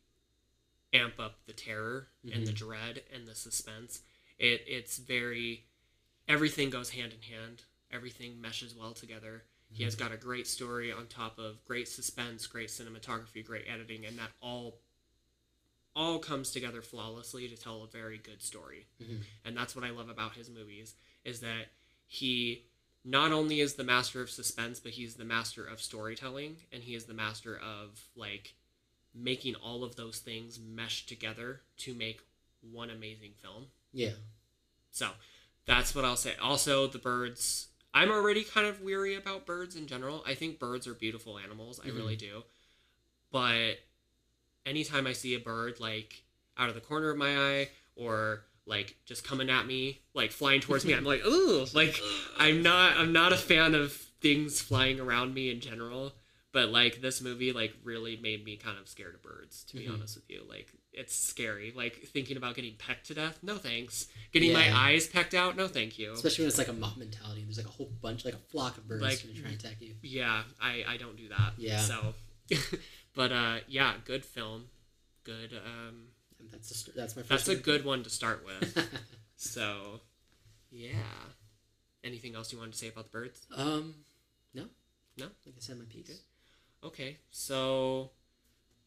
amp up the terror and the dread and the suspense. It it's very everything goes hand in hand. Everything meshes well together. He has got a great story on top of great suspense, great cinematography, great editing, and that all all comes together flawlessly to tell a very good story. Mhm. And that's what I love about his movies is that he not only is the master of suspense, but he's the master of storytelling and he is the master of like making all of those things mesh together to make one amazing film. Yeah. So that's what I'll say. Also, the birds. I'm already kind of weary about birds in general. I think birds are beautiful animals. I really do. But anytime I see a bird like out of the corner of my eye or like just coming at me, like flying towards me, I'm like, ooh, like I'm not I'm not a fan of things flying around me in general. But like this movie like really made me kind of scared of birds, to be Mhm. honest with you. Like it's scary. Like thinking about getting pecked to death, no thanks. Getting my eyes pecked out, no thank you. Especially when it's like a mob mentality. There's like a whole bunch, like a flock of birds Like- going to try and attack you. yeah, I I don't do that. Yeah. So, but uh, yeah, good film, good. Um, And that's a, that's my first. that's a good one to start with. so, yeah. Anything else you wanted to say about the birds? um, no. No? Like I said, my piece. Okay, so,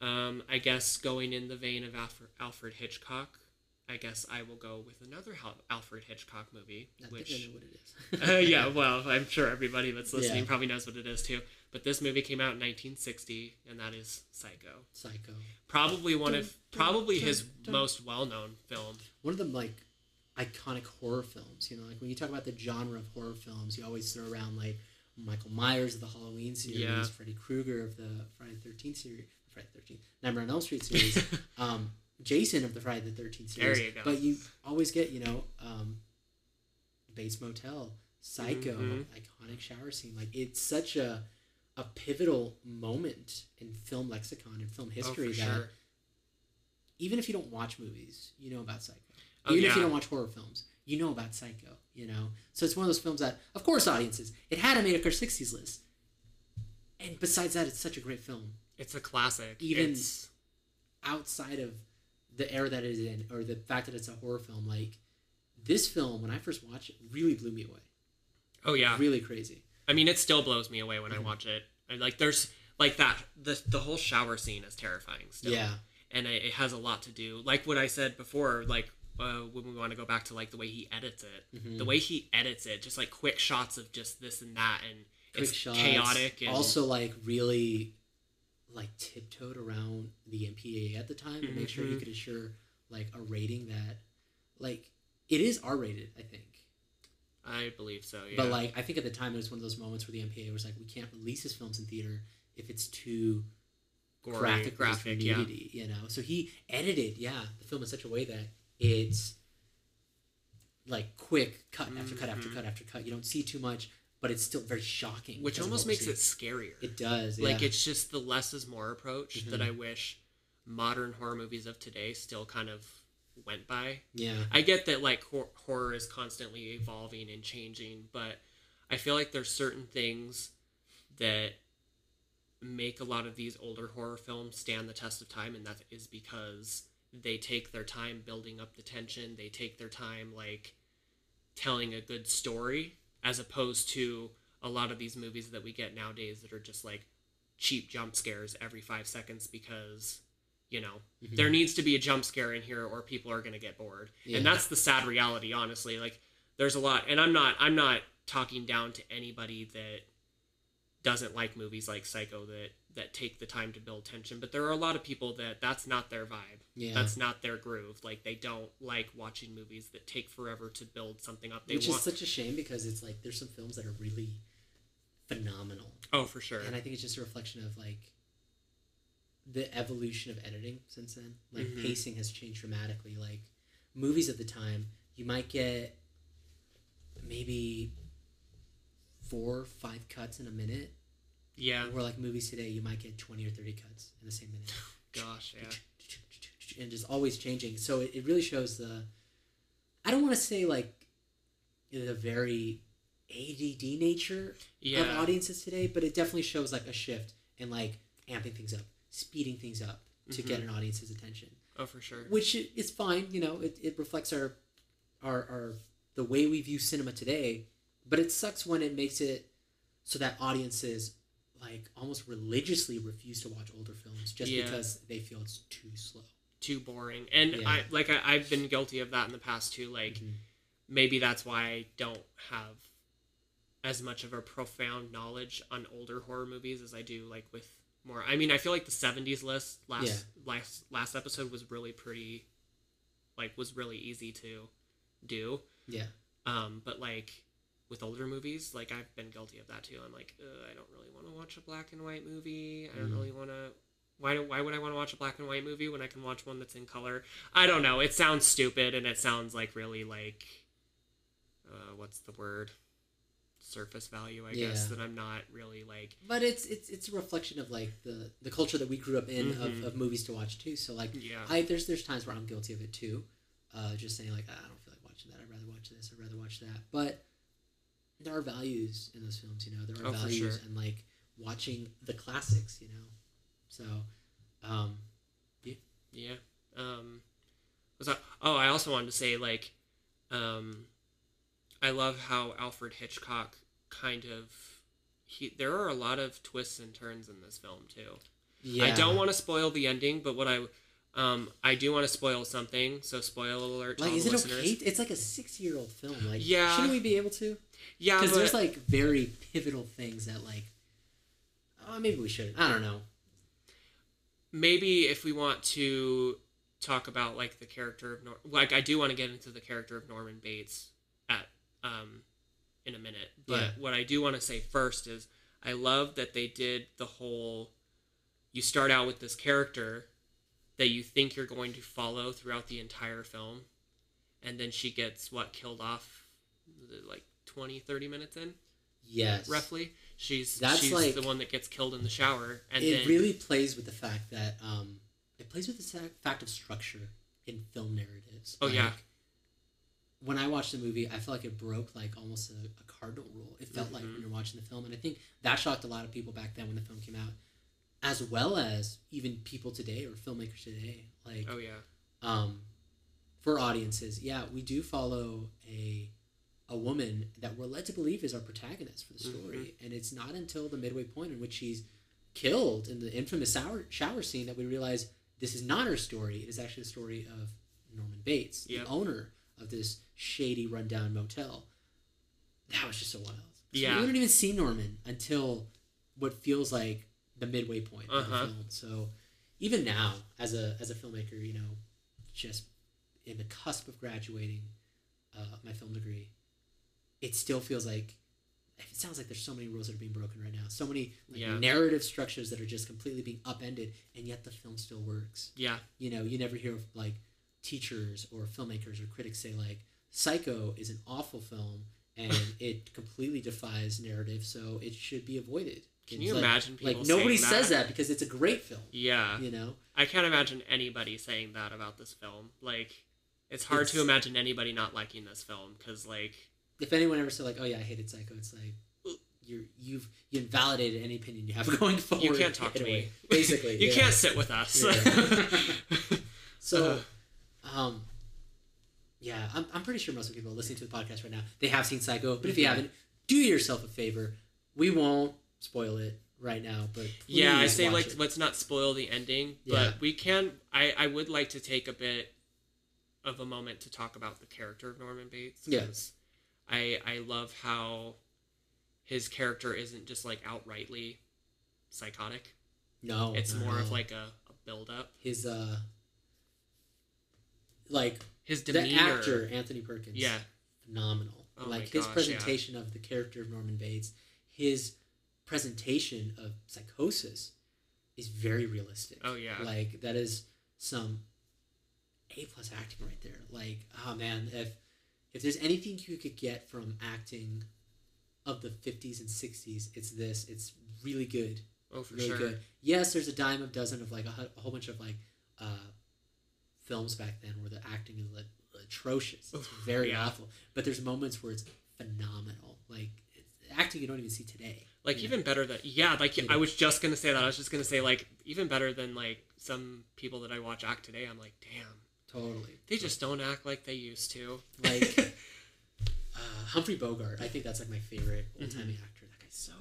um, I guess going in the vein of Alfred, Alfred Hitchcock, I guess I will go with another Alfred Hitchcock movie, I which I know what it is. uh, yeah, well, I'm sure everybody that's listening Yeah. probably knows what it is too. But this movie came out in 1960, and that is Psycho. Psycho. Probably one of, Dun, dun, probably dun, his dun. most well-known film. One of the like iconic horror films. You know, like when you talk about the genre of horror films, you always throw around like Michael Myers of the Halloween series, Yeah. Freddy Krueger of the Friday the Thirteenth series, Friday the Thirteenth, Nightmare on Elm Street series, um, Jason of the Friday the Thirteenth series. There you go. But you always get you know um, Bates Motel, Psycho, Mhm. iconic shower scene. Like it's such a a pivotal moment in film lexicon and film oh, history oh, that sure. even if you don't watch movies, you know about Psycho. Oh, even if you don't watch horror films, you know about Psycho. You know, so it's one of those films that, of course, audiences. It had to make our '60s list, and besides that, it's such a great film. It's a classic. Even- It's, Outside of the era that it is in, or the fact that it's a horror film, like this film, when I first watched it, really blew me away. oh yeah. Really crazy. I mean, it still blows me away when Mm-hmm. I watch it. And like, there's like that. The the whole shower scene is terrifying. Still. Yeah, and it, it has a lot to do like what i said before like uh, when we want to go back to like the way he edits it Mhm. the way he edits it just like quick shots of just this and that and quick it's shots. chaotic and Also, like really, like tiptoed around the MPAA at the time to make sure he Mhm. could assure like a rating that like it is R rated, I think. I believe so. Yeah. But like I think at the time it was one of those moments where the MPA was like, we can't release his films in theater if it's too Gory, graphic, graphic, with yeah. nudity, you know. So he edited, yeah, the film in such a way that it's like quick cut after cut after Mhm. cut after cut. You don't see too much, but it's still very shocking. Which almost makes it scarier. It does, Like yeah. it's just the less is more approach that Mhm. I wish modern horror movies of today still kind of went by. yeah, I get that like hor- horror is constantly evolving and changing, but I feel like there's certain things that make a lot of these older horror films stand the test of time and that is because they take their time building up the tension, they take their time like telling a good story as opposed to a lot of these movies that we get nowadays that are just like cheap jump scares every 5 seconds because you know? Mhm. there needs to be a jump scare in here or people are going to get bored. Yeah. and that's the sad reality honestly. Like there's a lot and i'm not i'm not talking down to anybody that doesn't like movies like psycho that that take the time to build tension but there are a lot of people that that's not their vibe. Yeah. that's not their groove. Like they don't like watching movies that take forever to build something up. They Which want is such a shame because it's like there's some films that are really phenomenal, oh for sure. And I think it's just a reflection of like the evolution of editing since then. Like Mhm. pacing has changed dramatically. Like movies at the time, you might get maybe four, or five cuts in a minute. yeah Where like movies today, you might get twenty or thirty cuts in the same minute. gosh yeah and just always changing. So it, it really shows the. I don't want to say like the very ADD nature of audiences today, but it definitely shows like a shift in like amping things up, speeding things up to get Mhm. an audience's attention, oh for sure which is fine. You know, it, it reflects our, our our the way we view cinema today. But it sucks when it makes it so that audiences like almost religiously refuse to watch older films just Yeah. because they feel it's too slow. too boring and Yeah. i like I, i've been guilty of that in the past too like Mhm. maybe that's why I don't have as much of a profound knowledge on older horror movies as I do like with more. I mean, I feel like the '70s list last Yeah. last last episode was really pretty, like was really easy to do. Yeah. Um, but like with older movies, like I've been guilty of that too. I'm like, I don't really want to watch a black and white movie. I don't Mhm. really want to. Why, do, why would I want to watch a black and white movie when I can watch one that's in color? I don't know. It sounds stupid and it sounds like really like uh, what's the word? Surface value, I guess. That I'm not really like. But it's it's it's a reflection of like the the culture that we grew up in Mhm. of, of movies to watch too. So like Yeah. I there's there's times where I'm guilty of it too. Uh, just saying like I don't feel like watching that. I'd rather watch this. I'd rather watch that. But there are values in those films. You know, there are Oh, values sure. and like watching the classics. You know, so um, yeah. Yeah. Um, was that? Oh, I also wanted to say like, um, I love how Alfred Hitchcock kind of he. There are a lot of twists and turns in this film too. yeah. I don't want to spoil the ending, but what I, um, I do want to spoil something. So spoil alert Like, is it listeners. okay? It's like a six-year-old film. Like, Yeah. shouldn't we be able to? Yeah, Because there's like very pivotal things that like. Oh, maybe we should. I don't know. maybe if we want to talk about like the character of Nor- like I do want to get into the character of Norman Bates at um in a minute. But Yeah. what I do want to say first is I love that they did the whole you start out with this character that you think you're going to follow throughout the entire film and then she gets what killed off like 20 30 minutes in Yes. roughly she's That's she's like- the one that gets killed in the shower and it then really plays with the fact that um, it plays with the fact of structure in film narratives. Oh, yeah. Like, When I watched the movie, I felt like it broke like almost a, a cardinal rule. It felt like Mhm. when you're watching the film, and I think that shocked a lot of people back then when the film came out, as well as even people today or filmmakers today. Like, oh yeah um, for audiences, yeah, we do follow a a woman that we're led to believe is our protagonist for the story, Mm-hmm. and it's not until the midway point in which she's killed in the infamous shower, shower scene that we realize this is not her story. It is actually the story of Norman Bates, Yep. the owner of this shady, rundown motel. That was just so wild. Yeah. we don't even see Norman until what feels like the midway point of Uh-huh. the film. So even now, as a as a filmmaker, you know, just in the cusp of graduating uh, my film degree, it still feels like it sounds like there's so many rules that are being broken right now. So many like, Yeah. narrative structures that are just completely being upended, and yet the film still works. Yeah. You know, you never hear of like teachers or filmmakers or critics say like Psycho is an awful film and it completely defies narrative, so it should be avoided. Can It's you like- imagine people Like nobody says that? because it's a great film. Yeah. You know, I can't imagine anybody saying that about this film. Like, it's hard to imagine anybody not liking this film because, like, if anyone ever said like, "Oh yeah, I hated Psycho," it's like you're you've you invalidated any opinion you have going forward. you can't talk to me. Basically, you yeah. can't sit with us. Yeah. So, Uh. Um, yeah, I'm, I'm pretty sure most of the people listening to the podcast right now they have seen Psycho, but if you Mhm. haven't, do yourself a favor. We won't spoil it right now, but yeah, I say like it. let's not spoil the ending, Yeah. but we can. I I would like to take a bit of a moment to talk about the character of Norman Bates. Yes, I I love how his character isn't just like outrightly psychotic. no, It's at more of like a, a build up. his uh, like His demeanor. the actor Anthony Perkins. Yeah. phenomenal. Oh like his gosh, yeah. presentation of the character of Norman Bates, his presentation of psychosis is very realistic. Oh yeah. Like that is some A plus acting right there. Like, oh man, if if there's anything you could get from acting of the 50s and 60s, it's this. It's really good. oh for really sure. good. Yes, there's a dime of dozen of like a, a whole bunch of like uh, films back then where the acting is like atrocious. It's very yeah. awful. But there's moments where it's phenomenal. Like it's acting you don't even see today. Like even better than yeah. Like Yeah. I was just gonna say that. I was just gonna say like even better than like some people that I watch act today. I'm like, damn, Totally. they just don't act like they used to. Like uh, Humphrey Bogart. I think that's like my favorite old timey Mm-hmm. actor. That guy's so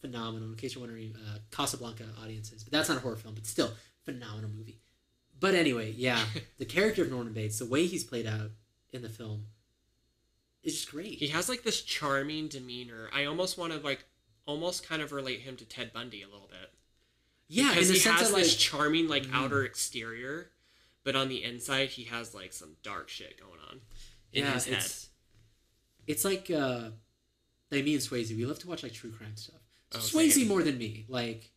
phenomenal. In case you're wondering, uh, Casablanca audiences, but that's not a horror film, but still phenomenal movie. But anyway, yeah, the character of Norman Bates, the way he's played out in the film, is just great. he has like this charming demeanor. I almost want to like almost kind of relate him to Ted Bundy a little bit. yeah, in because he has of this charming like Mhm. outer exterior, but on the inside he has like some dark shit going on in yeah, his head. it's it's like uh, like me and Swayze. We love to watch like true crime stuff. Oh, Swayze same. more than me. Like,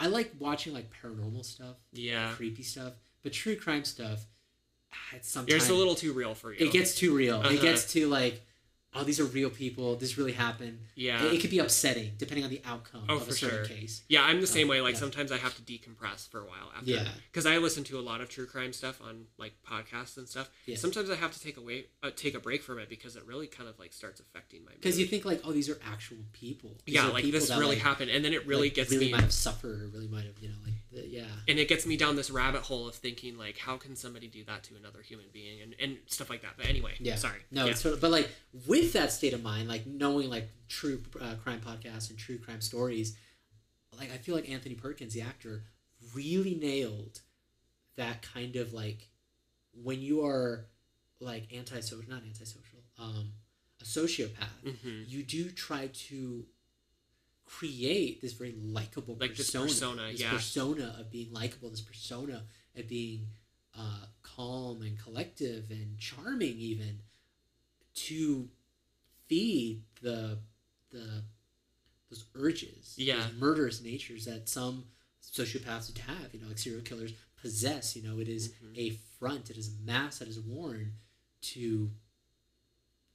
I like watching like paranormal stuff. Yeah, creepy stuff. But true crime stuff, ah, it's sometimes it's a little too real for you. it gets too real. Uh-huh. It gets too like, oh, these are real people. This really happened. yeah. It, it could be upsetting depending on the outcome Oh, of for a certain sure. case. Yeah, I'm the same way. Like yeah. sometimes I have to decompress for a while after. Yeah. Because I listen to a lot of true crime stuff on like podcasts and stuff. Yeah. Sometimes I have to take away, uh, take a break from it because it really kind of like starts affecting my. Because you think like, oh, these are actual people. These yeah, like people this really like, happened, and then it really like, gets really me, might have suffered or really might have you know like the, yeah. and it gets me down this rabbit hole of thinking like, how can somebody do that to another human being, and and stuff like that. But anyway, Yeah. sorry. No, yeah. it's sort of, but like with that state of mind, like knowing like true uh, crime podcasts and true crime stories, like I feel like Anthony Perkins, the actor, really nailed that kind of like when you are like antisocial, not antisocial, um, a sociopath, Mhm. you do try to create this very likable Like this persona, persona, this yeah. persona of being likable, this persona of being uh, calm and collective and charming, even to feed the the those urges, Yeah. those murderous natures that some sociopaths would have. You know, like serial killers possess. You know, it is Mhm. a front, it is a mask that is worn to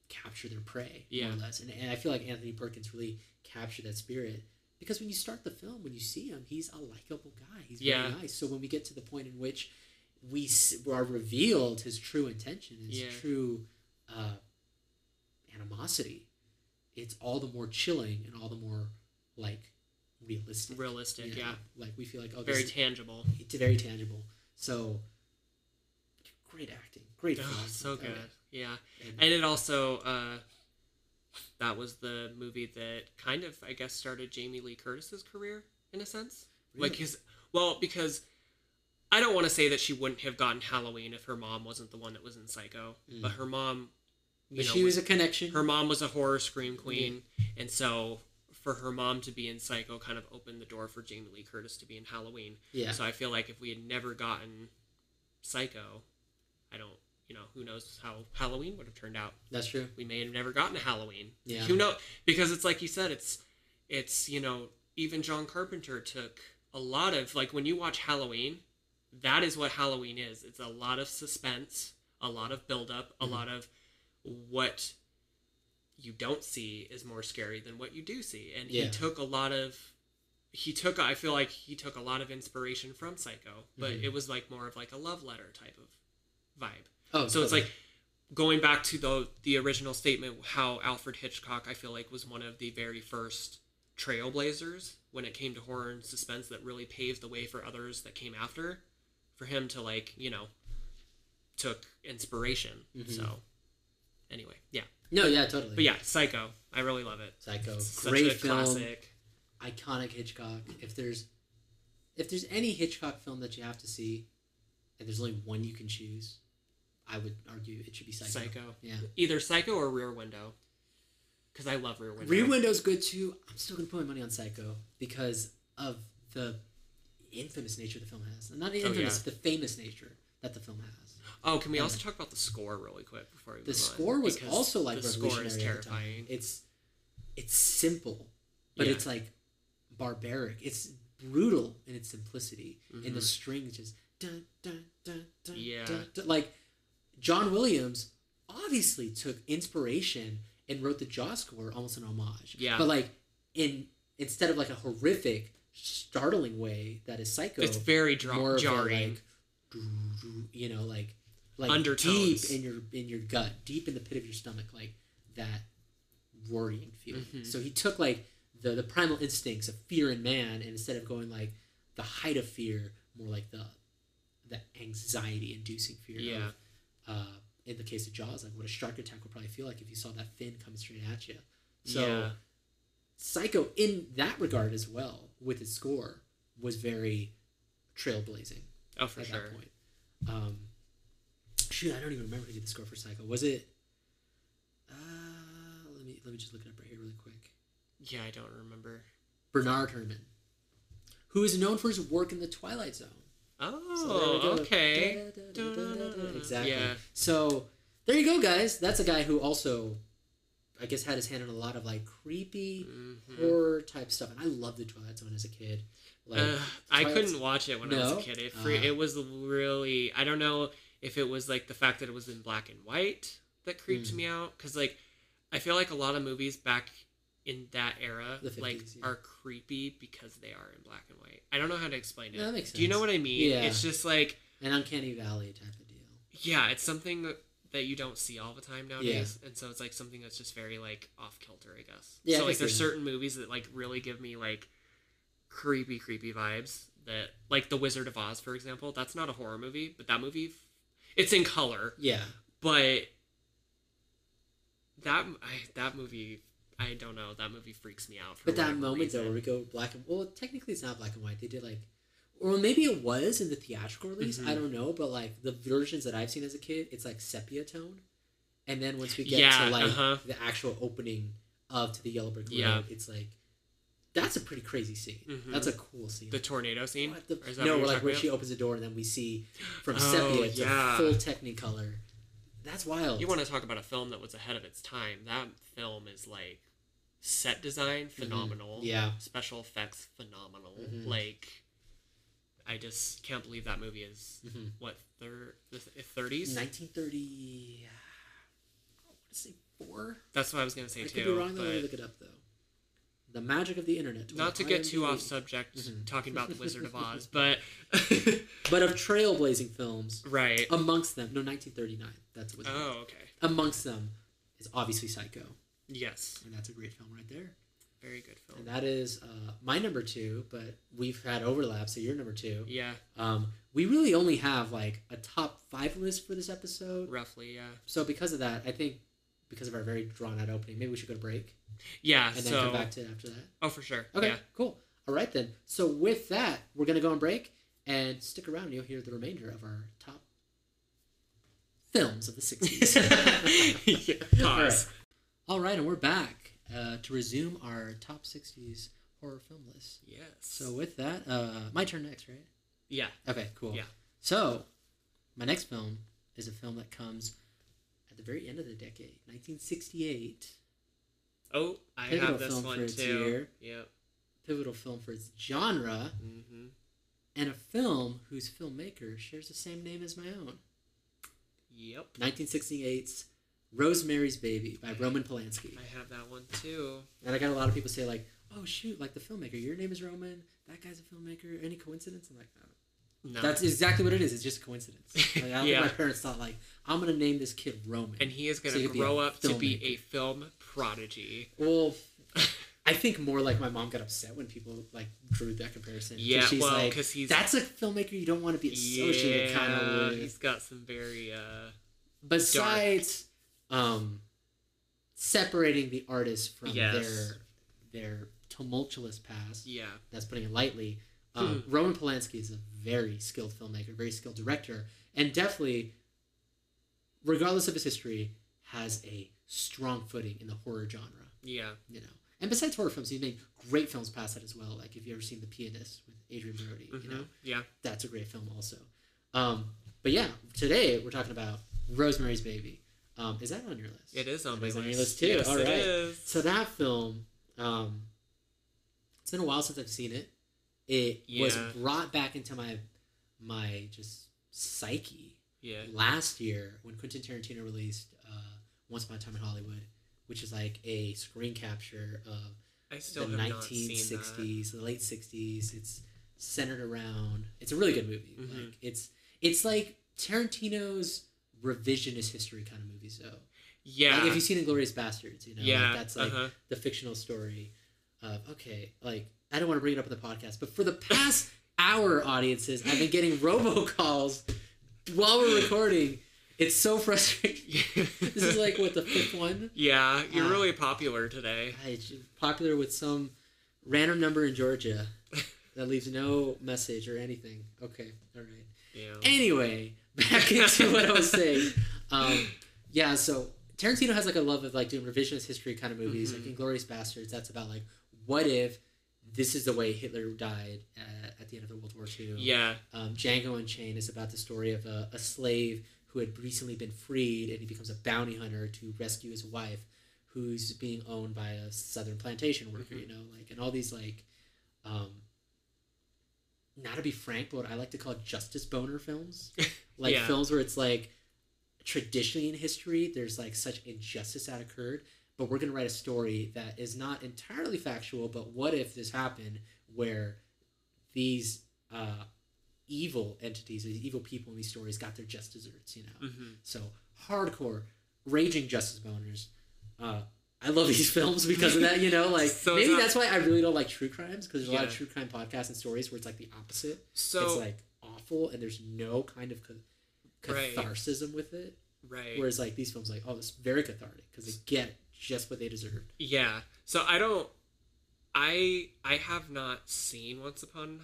capture their prey, more Yeah. or less. And, and I feel like Anthony Perkins really captured that spirit because when you start the film, when you see him, he's a likable guy. He's Yeah. very nice. So when we get to the point in which we are revealed his true intention, his Yeah. true uh, animosity, it's all the more chilling and all the more like realistic. realistic. you know? Yeah, like we feel like oh, very this is, tangible. it's very tangible. So great acting, great. Oh, so good. Yeah. and- and it also uh, that was the movie that kind of I guess started Jamie Lee Curtis's career in a sense. Like his well because I don't want to say that she wouldn't have gotten Halloween if her mom wasn't the one that was in Psycho, but Mm. her mom but know, she was a connection. her mom was a horror scream queen and so for her mom to be in Psycho kind of opened the door for Jamie Lee Curtis to be in Halloween. yeah, So I feel like if we had never gotten Psycho, I don't, you know, who knows how Halloween would have turned out? That's true. We may have never gotten to Halloween. Yeah. Who know? Because it's like you said, it's it's you know even John Carpenter took a lot of like when you watch Halloween, that is what Halloween is. It's a lot of suspense, a lot of buildup, a Mhm. lot of what you don't see is more scary than what you do see. And Yeah. he took a lot of he took I feel like he took a lot of inspiration from Psycho, but Mhm. it was like more of like a love letter type of vibe. Oh, So it's like going back to the the original statement how Alfred Hitchcock I feel like was one of the very first trailblazers when it came to horror and suspense that really paved the way for others that came after for him to like, you know, took inspiration. Mhm. So anyway, yeah. no, yeah, totally. But yeah, Psycho. I really love it. Psycho, It's great film, classic. iconic Hitchcock. If there's if there's any Hitchcock film that you have to see, and there's only one you can choose, I would argue it should be Psycho. Psycho. Yeah. Either Psycho or Rear Window. Cuz I love Rear Window. Rear Window's good too. I'm still gonna put my money on Psycho because of the infamous nature the film has. Not the Oh, infamous, yeah. the famous nature that the film has. Oh, can we Yeah. also talk about the score really quick before we The move on? score was Because also like the score revolutionary is at the terrifying. It's it's simple, but Yeah. it's like barbaric. It's brutal in its simplicity. And the Mhm. strings just dun dun dun dun, Yeah. dun, dun. like John Williams obviously took inspiration and wrote the Jaw score almost an homage. Yeah. But like in instead of like a horrific, startling way that is psycho. It's very dra- more of a, jarring. like, you know, like like Undertones. deep in your in your gut, deep in the pit of your stomach, like that worrying feeling. Mhm. So he took like the the primal instincts of fear in man, and instead of going like the height of fear, more like the the anxiety inducing fear. Yeah. Of, uh, in the case of Jaws, like what a shark attack would probably feel like if you saw that fin coming straight at you. So yeah. Psycho, in that regard as well, with his score, was very trailblazing Oh, for at sure. that point. Um, shoot, I don't even remember who did the score for Psycho. Was it? Uh, let me let me just look it up right here really quick. Yeah, I don't remember. Bernard Herrmann, who is known for his work in the Twilight Zone. So Oh, go. okay. Exactly. Yeah. So there you go, guys. That's a guy who also, I guess, had his hand in a lot of like creepy Mhm. horror type stuff, and I loved the Twilight Zone as a kid. Like, Uh, I couldn't watch it when I was a kid. It free, Uh. it was really I don't know if it was like the fact that it was in black and white that creeped Mm. me out because like I feel like a lot of movies back in that era 50s, like yeah. are creepy because they are in black and white. I don't know how to explain it. Yeah, that makes Do you know what I mean? Yeah. It's just like an uncanny valley type of deal. yeah, it's something that, that you don't see all the time nowadays, yeah. and so it's like something that's just very like off kilter, I guess. Yeah, so like there's certain movies that like really give me like creepy, creepy vibes. That like The Wizard of Oz, for example. That's not a horror movie, but that movie, it's in color, Yeah, but that I, that movie. I don't know. That movie freaks me out. For but that moment though, where we go black and well, technically it's not black and white. They did like, or maybe it was in the theatrical release. Mhm. I don't know, but like the versions that I've seen as a kid, it's like sepia tone, and then once we get Yeah, to like uh-huh. the actual opening of to the Yellow Brick Road, Yeah. it's like that's a pretty crazy scene. Mhm. That's a cool scene. the tornado scene. The- is that no, like where about? she opens the door and then we see from Oh, sepia to yeah. full Technicolor. That's wild. You want to talk about a film that was ahead of its time? That film is like set design phenomenal. Mm-hmm. Yeah. Special effects phenomenal. Mhm. Like, I just can't believe that movie is Mhm. what thir- the thirties. 1930. I want to say four. That's what I was gonna say I too. could be wrong. Though. Let me look it up though. The magic of the internet. not to get too off subject, Mhm. talking about the Wizard of Oz, but But of trailblazing films, right. amongst them, no, 1939. That's what. Oh, okay. Amongst them is obviously Psycho, Yes, and that's a great film right there. very good film. And that is uh, my number two, but we've had overlap, so you're number two. Yeah, Um, we really only have like a top five list for this episode. roughly. Yeah. So because of that, I think because of our very drawn out opening, maybe we should go to break Yeah. and then so. come back to it after that. oh, for sure. Okay, Yeah. cool. All right then. So with that, we're gonna go on break and stick around. You'll hear the remainder of our top films of the '60s. Yeah, All, right. All right, and we're back uh, to resume our top '60s horror film list. Yes. So with that, uh, my turn next, right? yeah. Okay, cool. Yeah. So, my next film is a film that comes at the very end of the decade, 1968. Oh, I have this film for one its too. year. Yep. Pivotal film for its genre, Mm-hmm. and a film whose filmmaker shares the same name as my own. Yep. 1968's Rosemary's Baby by Roman Polanski. I have that one too. And I got a lot of people say like, "Oh shoot, like the filmmaker, your name is Roman. That guy's a filmmaker. Any coincidence?" I'm like, no. No. That's exactly what it is. It's just a coincidence. Like, I don't Yeah. think my parents thought like, "I'm gonna name this kid Roman." and he is gonna be grow up to be a film prodigy. well, I think more like my mom got upset when people like drew that comparison. Yeah, she's well, like, because he's that's a filmmaker you don't want to be associated yeah, kind of with. he's got some very uh besides um separating the artist from Yes. their their tumultuous past yeah that's putting it lightly um, roman polanski is a very skilled filmmaker very skilled director and definitely regardless of his history has a strong footing in the horror genre yeah you know and besides horror films he's made great films past that as well like if you ever seen the pianist with adrien brody you know yeah that's a great film also. Um, but yeah, today we're talking about Rosemary's Baby. Um, is that on your list? it is on my list. on your list too. Yes, All is. So that film, um, it's been a while since I've seen it. It was brought back into my my just psyche yeah last year when Quentin Tarantino released uh, Once Upon a Time in Hollywood, which is like a screen capture of I still the have not 1960s, the late 60s. It's centered around. It's a really good movie. Mhm. Like it's it's like Tarantino's revisionist history kind of movies. though. Yeah. Like if you've seen The Inglourious Basterds, you know, yeah. like that's like uh-huh. the fictional story of okay, like I don't want to bring it up in the podcast, but for the past hour, audiences, I've been getting robocalls while we're recording. It's so frustrating. this is like what the fifth one. yeah, you're Ah. really popular today. I- popular with some random number in Georgia that leaves no message or anything. Okay, all right. Yeah. Anyway, back into what I was saying. Um, yeah, so Tarantino has like a love of like doing revisionist history kind of movies, Mhm. like Inglourious Basterds. That's about like what if this is the way Hitler died uh, at the end of the World War II. yeah. Um, Django Unchained is about the story of a, a slave who had recently been freed and he becomes a bounty hunter to rescue his wife who's being owned by a southern plantation worker, Mhm. you know, like, and all these, like, um, not to be frank, but what I like to call justice boner films. Like Yeah. films where it's like, traditionally in history, there's like such injustice that occurred, but we're going to write a story that is not entirely factual, but what if this happened where these uh, evil entities, these evil people in these stories got their just desserts, you know? hmm So hardcore, raging justice boners. Uh, I love these films because of that, you know. Like So maybe not- that's why I really don't like true crimes because there's a lot of true crime podcasts and stories where it's like the opposite. So it's like awful and there's no kind of ca- Right. catharsis with it. right. Whereas like these films, like oh, it's very cathartic because they get just what they deserved. Yeah. So I don't. I I have not seen Once Upon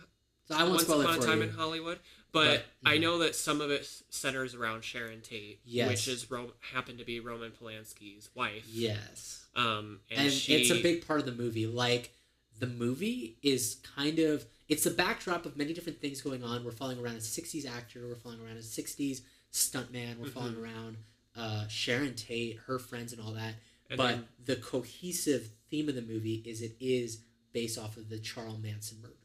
So I won't Once spoil Upon a Time you. in Hollywood, but, But- I mhm. know that some of it centers around Sharon Tate, Yes. which is Ro- happened to be Roman Polanski's wife. yes. Um, and, and she, it's a big part of the movie like the movie is kind of it's the backdrop of many different things going on we're following around a 60s actor we're following around a 60s stuntman we're following Mhm. around uh, sharon tate her friends and all that and but then- the cohesive theme of the movie is it is based off of the charles manson murders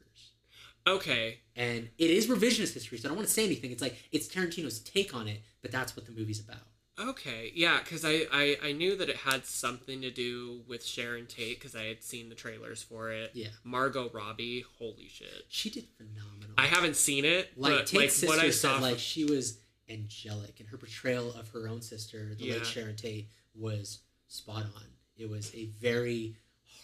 okay, and it is revisionist history so i don't want to say anything it's like it's tarantino's take on it but that's what the movie's about okay, yeah, because I, I I knew that it had something to do with Sharon Tate because I had seen the trailers for it. yeah Margot Robbie, holy shit! she did phenomenal I haven't seen it, like but Tate's like what sister I said, saw, like she was angelic, and her portrayal of her own sister, the Yeah. late Sharon Tate, was spot on. It was a very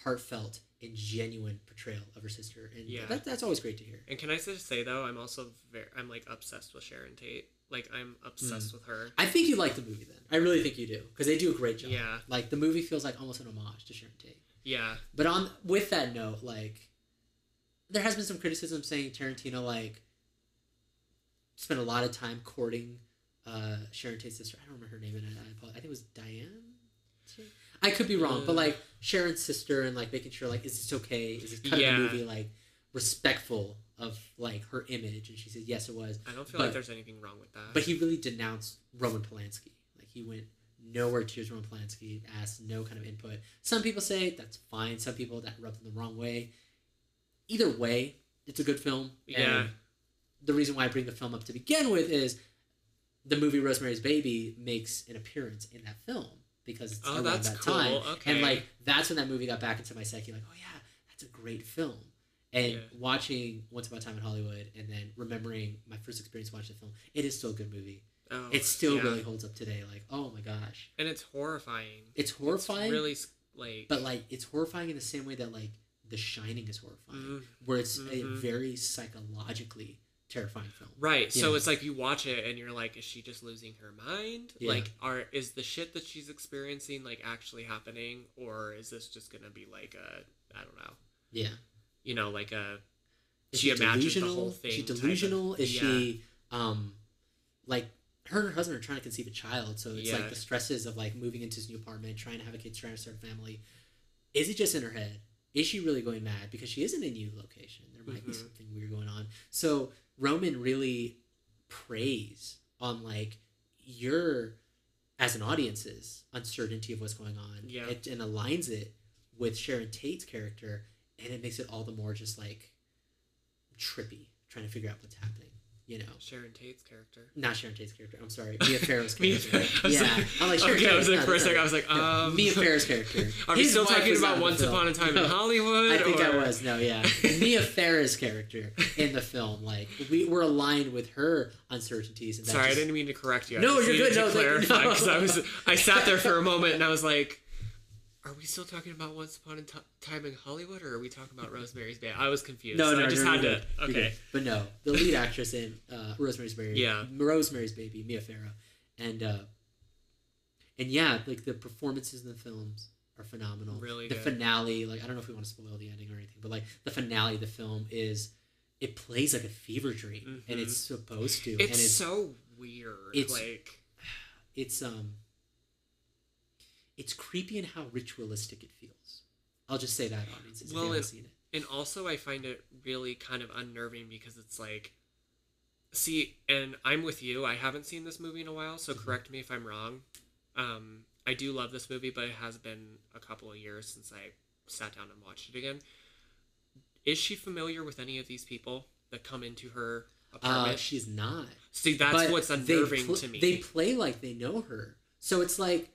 heartfelt and genuine portrayal of her sister, and Yeah. that, that's always great to hear. And can I just say though, I'm also very, I'm like obsessed with Sharon Tate. Like I'm obsessed with her. I think you like the movie then. I really think you do because they do a great job. Yeah. like the movie feels like almost an homage to Sharon Tate. Yeah. But on with that note, like there has been some criticism saying Tarantino like spent a lot of time courting uh, Sharon Tate's sister. I don't remember her name, and I, I, apologize. I think it was Diane. I could be wrong, but Uh. like Sharon's sister and like making sure like is this okay? Is this kind Yeah. of the movie like respectful of like her image, and she said yes, it was. I don't feel but- like there's anything wrong with that. But he really denounced Roman Polanski. Like he went nowhere towards Roman Polanski, asked no kind of input. Some people say that's fine. Some people that rubbed him the wrong way. Either way, it's a good film. Yeah. And the reason why I bring the film up to begin with is the movie Rosemary's Baby makes an appearance in that film because it's Oh, around that's that cool. time. Okay. And like that's when that movie got back into my psyche. Like, oh yeah, that's a great film. And Yeah. watching Once Upon a Time in Hollywood and then remembering my first experience watching the film, it is still a good movie. oh, It still yeah. really holds up today. Like, oh my gosh, and it's horrifying. it's horrifying. It's really like but like, it's horrifying in the same way that like The Shining is horrifying, Mhm. where it's a Mhm. very psychologically terrifying film. Right. So it's like you watch it and you're like, is she just losing her mind? Yeah. Like, are is the shit that she's experiencing like actually happening, or is this just gonna be like a I don't know, Yeah. you know, like a Is she, imagines the delusional? whole Is thing. she type of- delusional? Is yeah. she um like her and her husband are trying to conceive a child, so it's Yeah. like the stresses of like moving into this new apartment, trying to have a kid, trying to start a family. Is it just in her head? Is she really going mad because she is in a new location? There might be Mhm. something weird going on. So Roman really preys on like your as an audience's uncertainty of what's going on, Yeah. it, and aligns it with Sharon Tate's character, and it makes it all the more just like trippy, trying to figure out what's happening. You know, Sharon Tate's character. not Sharon Tate's character. I'm sorry, Mia Farrow's character. Farrow. I was yeah, like- I'm like Sharon okay, I was Tate, like no, for a second, I was like, No, um, Mia Farrow's character. Are we His still talking about Once. Upon a Time No. in Hollywood? I think or... I was. No, yeah. Mia Farrow's character in the film, like we were aligned with her uncertainties. And that Sorry, just- I didn't mean to correct you. I No, just you're good. To No, clarify no. because I was I sat there for a moment and I was like, "Are we still talking about Once Upon a Time in Hollywood, or are we talking about Rosemary's Baby?" I was confused. No, no, I just you're had good. to. Okay. But no, the lead actress in uh, Rosemary's Baby, Yeah. Rosemary's Baby, Mia Farrow, and uh, and yeah, like the performances in the films are phenomenal. Really the good. finale, like I don't know if we want to spoil the ending or anything, but like the finale of the film is, it plays like a fever dream, and Mhm. it's supposed to, It's, and it's so weird. it's- like it's um it's creepy in how ritualistic it feels. I'll just say that audiences if Well, you haven't seen it. and also I find it really kind of unnerving because it's like see and I'm with you I haven't seen this movie in a while so Mhm. correct me if I'm wrong um I do love this movie but it has been a couple of years since I sat down and watched it again is she familiar with any of these people that come into her Uh, apartment she's not. see that's But what's unnerving pl- to me They play like they know her, so it's like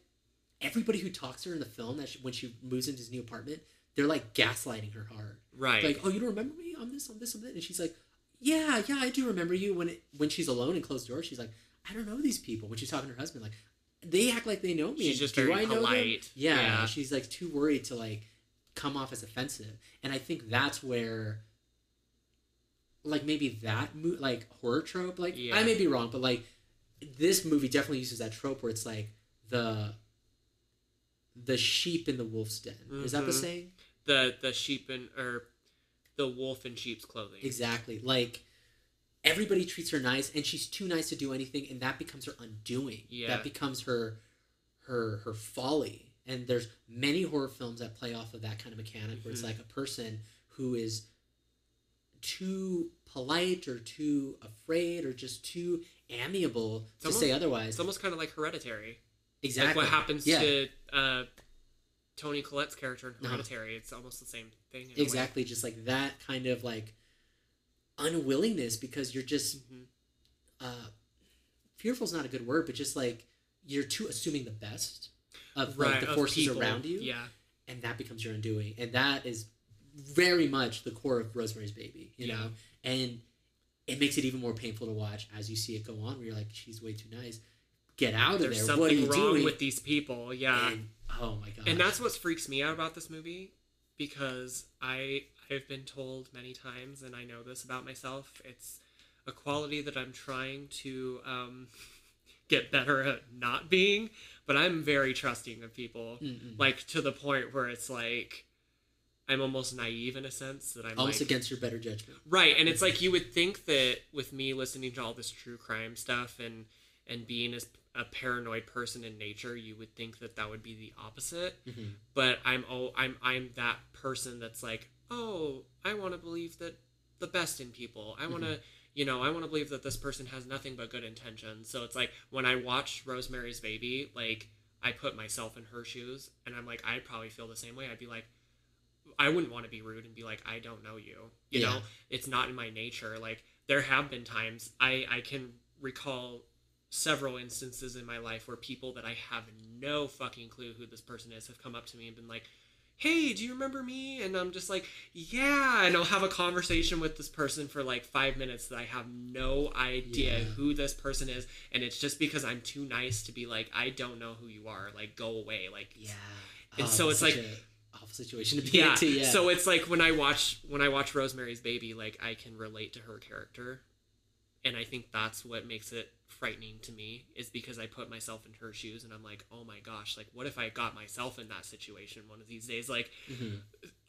everybody who talks to her in the film that she, when she moves into his new apartment, they're like gaslighting her hard. right Like, oh, you don't remember me? I'm this, I'm this, I'm that, and she's like, yeah, yeah, I do remember you. When it, when she's alone and closed doors, she's like, I don't know these people. When she's talking to her husband, like, they act like they know me. She's just do very I know them? polite. Yeah, Yeah. she's like too worried to like come off as offensive, and I think that's where. Like maybe that mo- like horror trope, like Yeah. I may be wrong, but like this movie definitely uses that trope where it's like the the sheep in the wolf's den. Is that the Mhm. saying? the the sheep in or the wolf in sheep's clothing Exactly. Like everybody treats her nice and she's too nice to do anything and that becomes her undoing. Yeah. That becomes her her her folly. And there's many horror films that play off of that kind of mechanic where it's Mhm. like a person who is too polite or too afraid or just too amiable It's to almost- say otherwise. it's almost kind of like hereditary exactly. Like what happens Yeah. to uh, Toni Collette's character in Uh-huh. It's almost the same thing. in a way. Exactly, just like that kind of like unwillingness because you're just Mhm. uh fearful's not a good word, but just like you're too assuming the best of like the of forces people. around you, Yeah. and that becomes your undoing, and that is very much the core of Rosemary's Baby, you Yeah. know, and it makes it even more painful to watch as you see it go on. Where you're like, she's way too nice. Get out of There's there. something What are you wrong doing? with these people. Yeah. and, oh my god. and that's what freaks me out about this movie because I I've been told many times, and I know this about myself. It's a quality that I'm trying to um, get better at not being. But I'm very trusting of people, Mm-mm. like to the point where it's like I'm almost naive in a sense that I'm almost like, against your better judgment. Right, and it's like you would think that with me listening to all this true crime stuff and and being as a paranoid person in nature, you would think that that would be the opposite. Mhm. But I'm oh I'm I'm that person that's like, oh, I want to believe that the best in people. I want to, you know, I want to believe that this person has nothing but good intentions. So it's like when I watch Rosemary's Baby, like I put myself in her shoes and I'm like, I'd probably feel the same way. I'd be like, I wouldn't want to be rude and be like, I don't know you. You Yeah. know, it's not in my nature. Like there have been times I I can recall several instances in my life where people that I have no fucking clue who this person is have come up to me and been like, "Hey, do you remember me?" And I'm just like, "Yeah," and I'll have a conversation with this person for like five minutes that I have no idea Yeah. who this person is, and it's just because I'm too nice to be like, "I don't know who you are," like go away, like Yeah. And Oh, so it's like- awful situation to be yeah. into. Yeah. So it's like when I watch when I watch Rosemary's Baby, like I can relate to her character, and I think that's what makes it frightening to me is because I put myself in her shoes and I'm like, oh my gosh, like what if I got myself in that situation one of these days, like Mhm.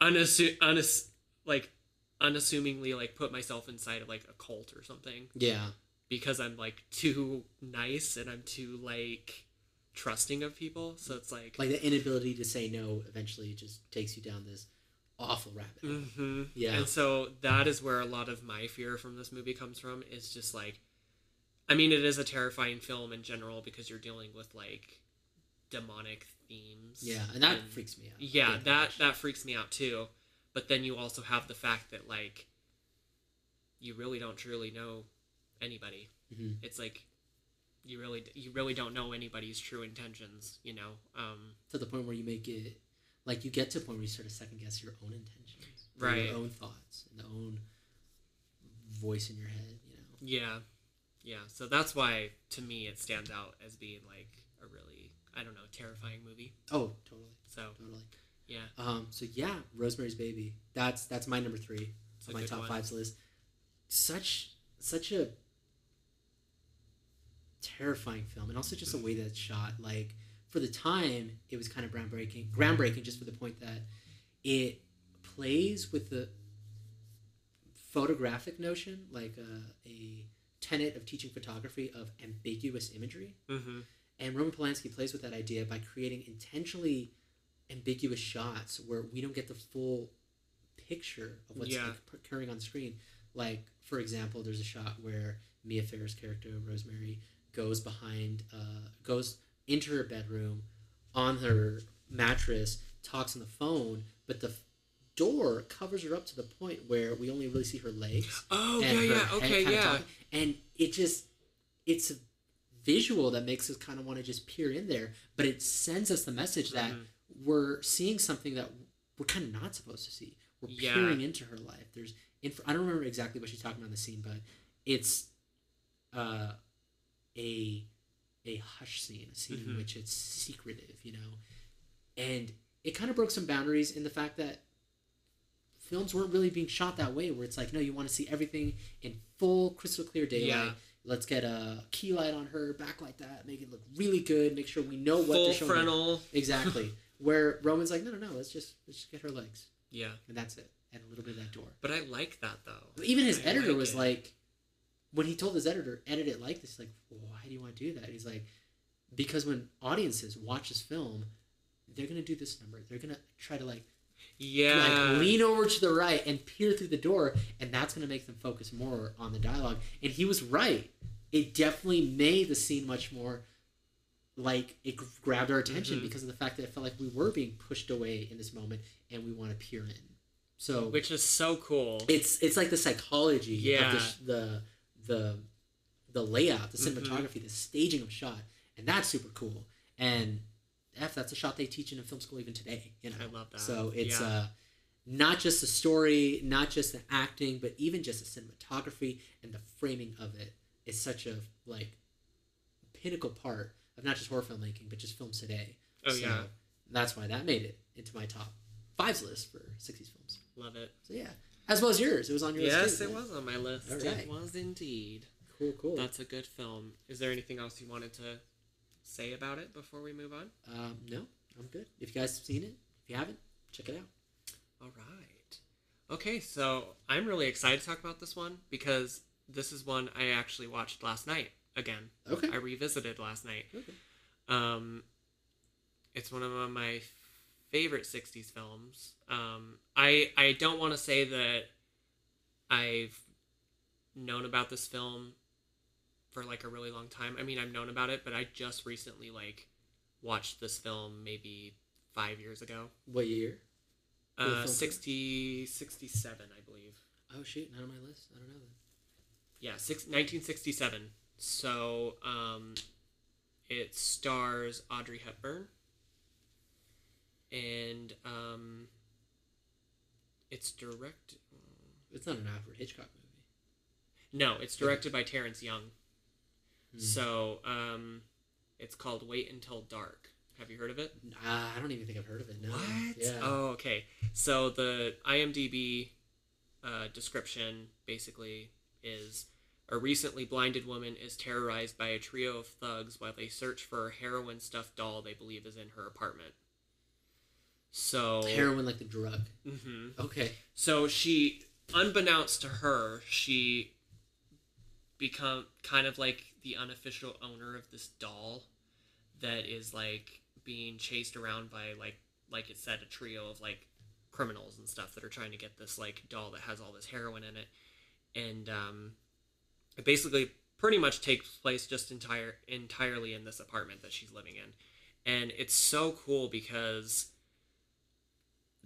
unassu- unass- like unassumingly like put myself inside of like a cult or something yeah. because I'm like too nice and I'm too like trusting of people. So it's like, Like the inability to say no eventually just takes you down this awful rabbit hole. hmm Yeah. And so that is where a lot of my fear from this movie comes from. Is just like, I mean, it is a terrifying film in general because you're dealing with like demonic themes. Yeah, and that freaks me out. Yeah, Big that that freaks me out too. But then you also have the fact that like, you really don't truly know anybody. Mhm. It's like. You really, you really don't know anybody's true intentions, you know. Um, to the point where you make it like you get to a point where you start to second guess your own intentions, Right. Your own thoughts and the own voice in your head. You know. Yeah, yeah. So that's why, to me, it stands out as being like a really, I don't know, terrifying movie. Oh, totally, So totally. yeah, Um. So yeah, Rosemary's Baby. That's that's my number three it's on my top one. fives list. Such such a terrifying film, and also just the way that it's shot. Like for the time, it was kind of groundbreaking. Groundbreaking, just for the point that it plays with the photographic notion, like a, a tenet of teaching photography of ambiguous imagery. Mm-hmm. And Roman Polanski plays with that idea by creating intentionally ambiguous shots where we don't get the full picture of what's Yeah. occurring on screen. Like, for example, there's a shot where Mia Farrow's character, Rosemary, goes behind, uh, goes into her bedroom on her mattress, talks on the phone, but the door covers her up to the point where we only really see her legs Oh and yeah, yeah. Okay, yeah. talking. And it just, it's a visual that makes us kind of want to just peer in there, but it sends us the message that Mhm. we're seeing something that we're kind of not supposed to see. We're Yeah. peering into her life. There's, inf- I don't remember exactly what she's talking about in the scene, but it's uh, a a hush scene, a scene in Mhm. which it's secretive, you know, and it kind of broke some boundaries in the fact that films weren't really being shot that way where it's like no you want to see everything in full crystal clear daylight Yeah. let's get a key light on her backlight that make it look really good make sure we know what Full they're showing frontal. exactly where roman's like no no no let's just let's just get her legs Yeah, and that's it and a little bit of that door but I like that though. even his I editor like was it. like when he told his editor edit it like this like why do you want to do that he's like because when audiences watch this film they're gonna do this number they're gonna try to like Yeah. like lean over to the right and peer through the door and that's going to make them focus more on the dialogue and he was right it definitely made the scene much more like it grabbed our attention Mhm. because of the fact that it felt like we were being pushed away in this moment and we want to peer in so Which is so cool. it's it's like the psychology Yeah. of the, the the the layout the Mhm. cinematography the staging of shot and that's super cool and F, that's a shot they teach in a film school even today. You know, I love that. So it's Yeah. uh, not just the story, not just the acting, but even just the cinematography and the framing of it is such a like pinnacle part of not just horror filmmaking, but just films today. Oh, So yeah. that's why that made it into my top fives list for '60s films. Love it. So yeah, as well as yours, it was on your Yes, list. too, it was on my list. All It was indeed. Cool, cool. That's a good film. Is there anything else you wanted to say about it before we move on? um, no, I'm good. If you guys have seen it, if you haven't, check it out. All right. Okay, so I'm really excited to talk about this one because this is one I actually watched last night again. Okay. I revisited last night. Okay. Um, it's one of my favorite '60s films. Um, I I don't want to say that I've known about this film for like a really long time. I mean, I've known about it, but I just recently like watched this film maybe five years ago. What year? Uh, film is it? 60, 67, I believe. Oh shoot, not on my list. I don't know that. Yeah, six, 1967. So, um, it stars Audrey Hepburn. And, um, it's direct. It's not an Alfred Hitchcock movie. No, it's directed by Terrence Young. Hmm. So, um, it's called Wait Until Dark. Have you heard of it? Uh, I don't even think I've heard of it. No. What? Yeah. Oh, okay. So the IMDb uh, description basically is a recently blinded woman is terrorized by a trio of thugs while they search for a heroin stuffed doll they believe is in her apartment. So Heroin like the drug. Mhm. Okay. So she, unbeknownst to her, she become kind of like the unofficial owner of this doll that is like being chased around by like like it said a trio of like criminals and stuff that are trying to get this like doll that has all this heroin in it and um it basically pretty much takes place just entire entirely in this apartment that she's living in and it's so cool because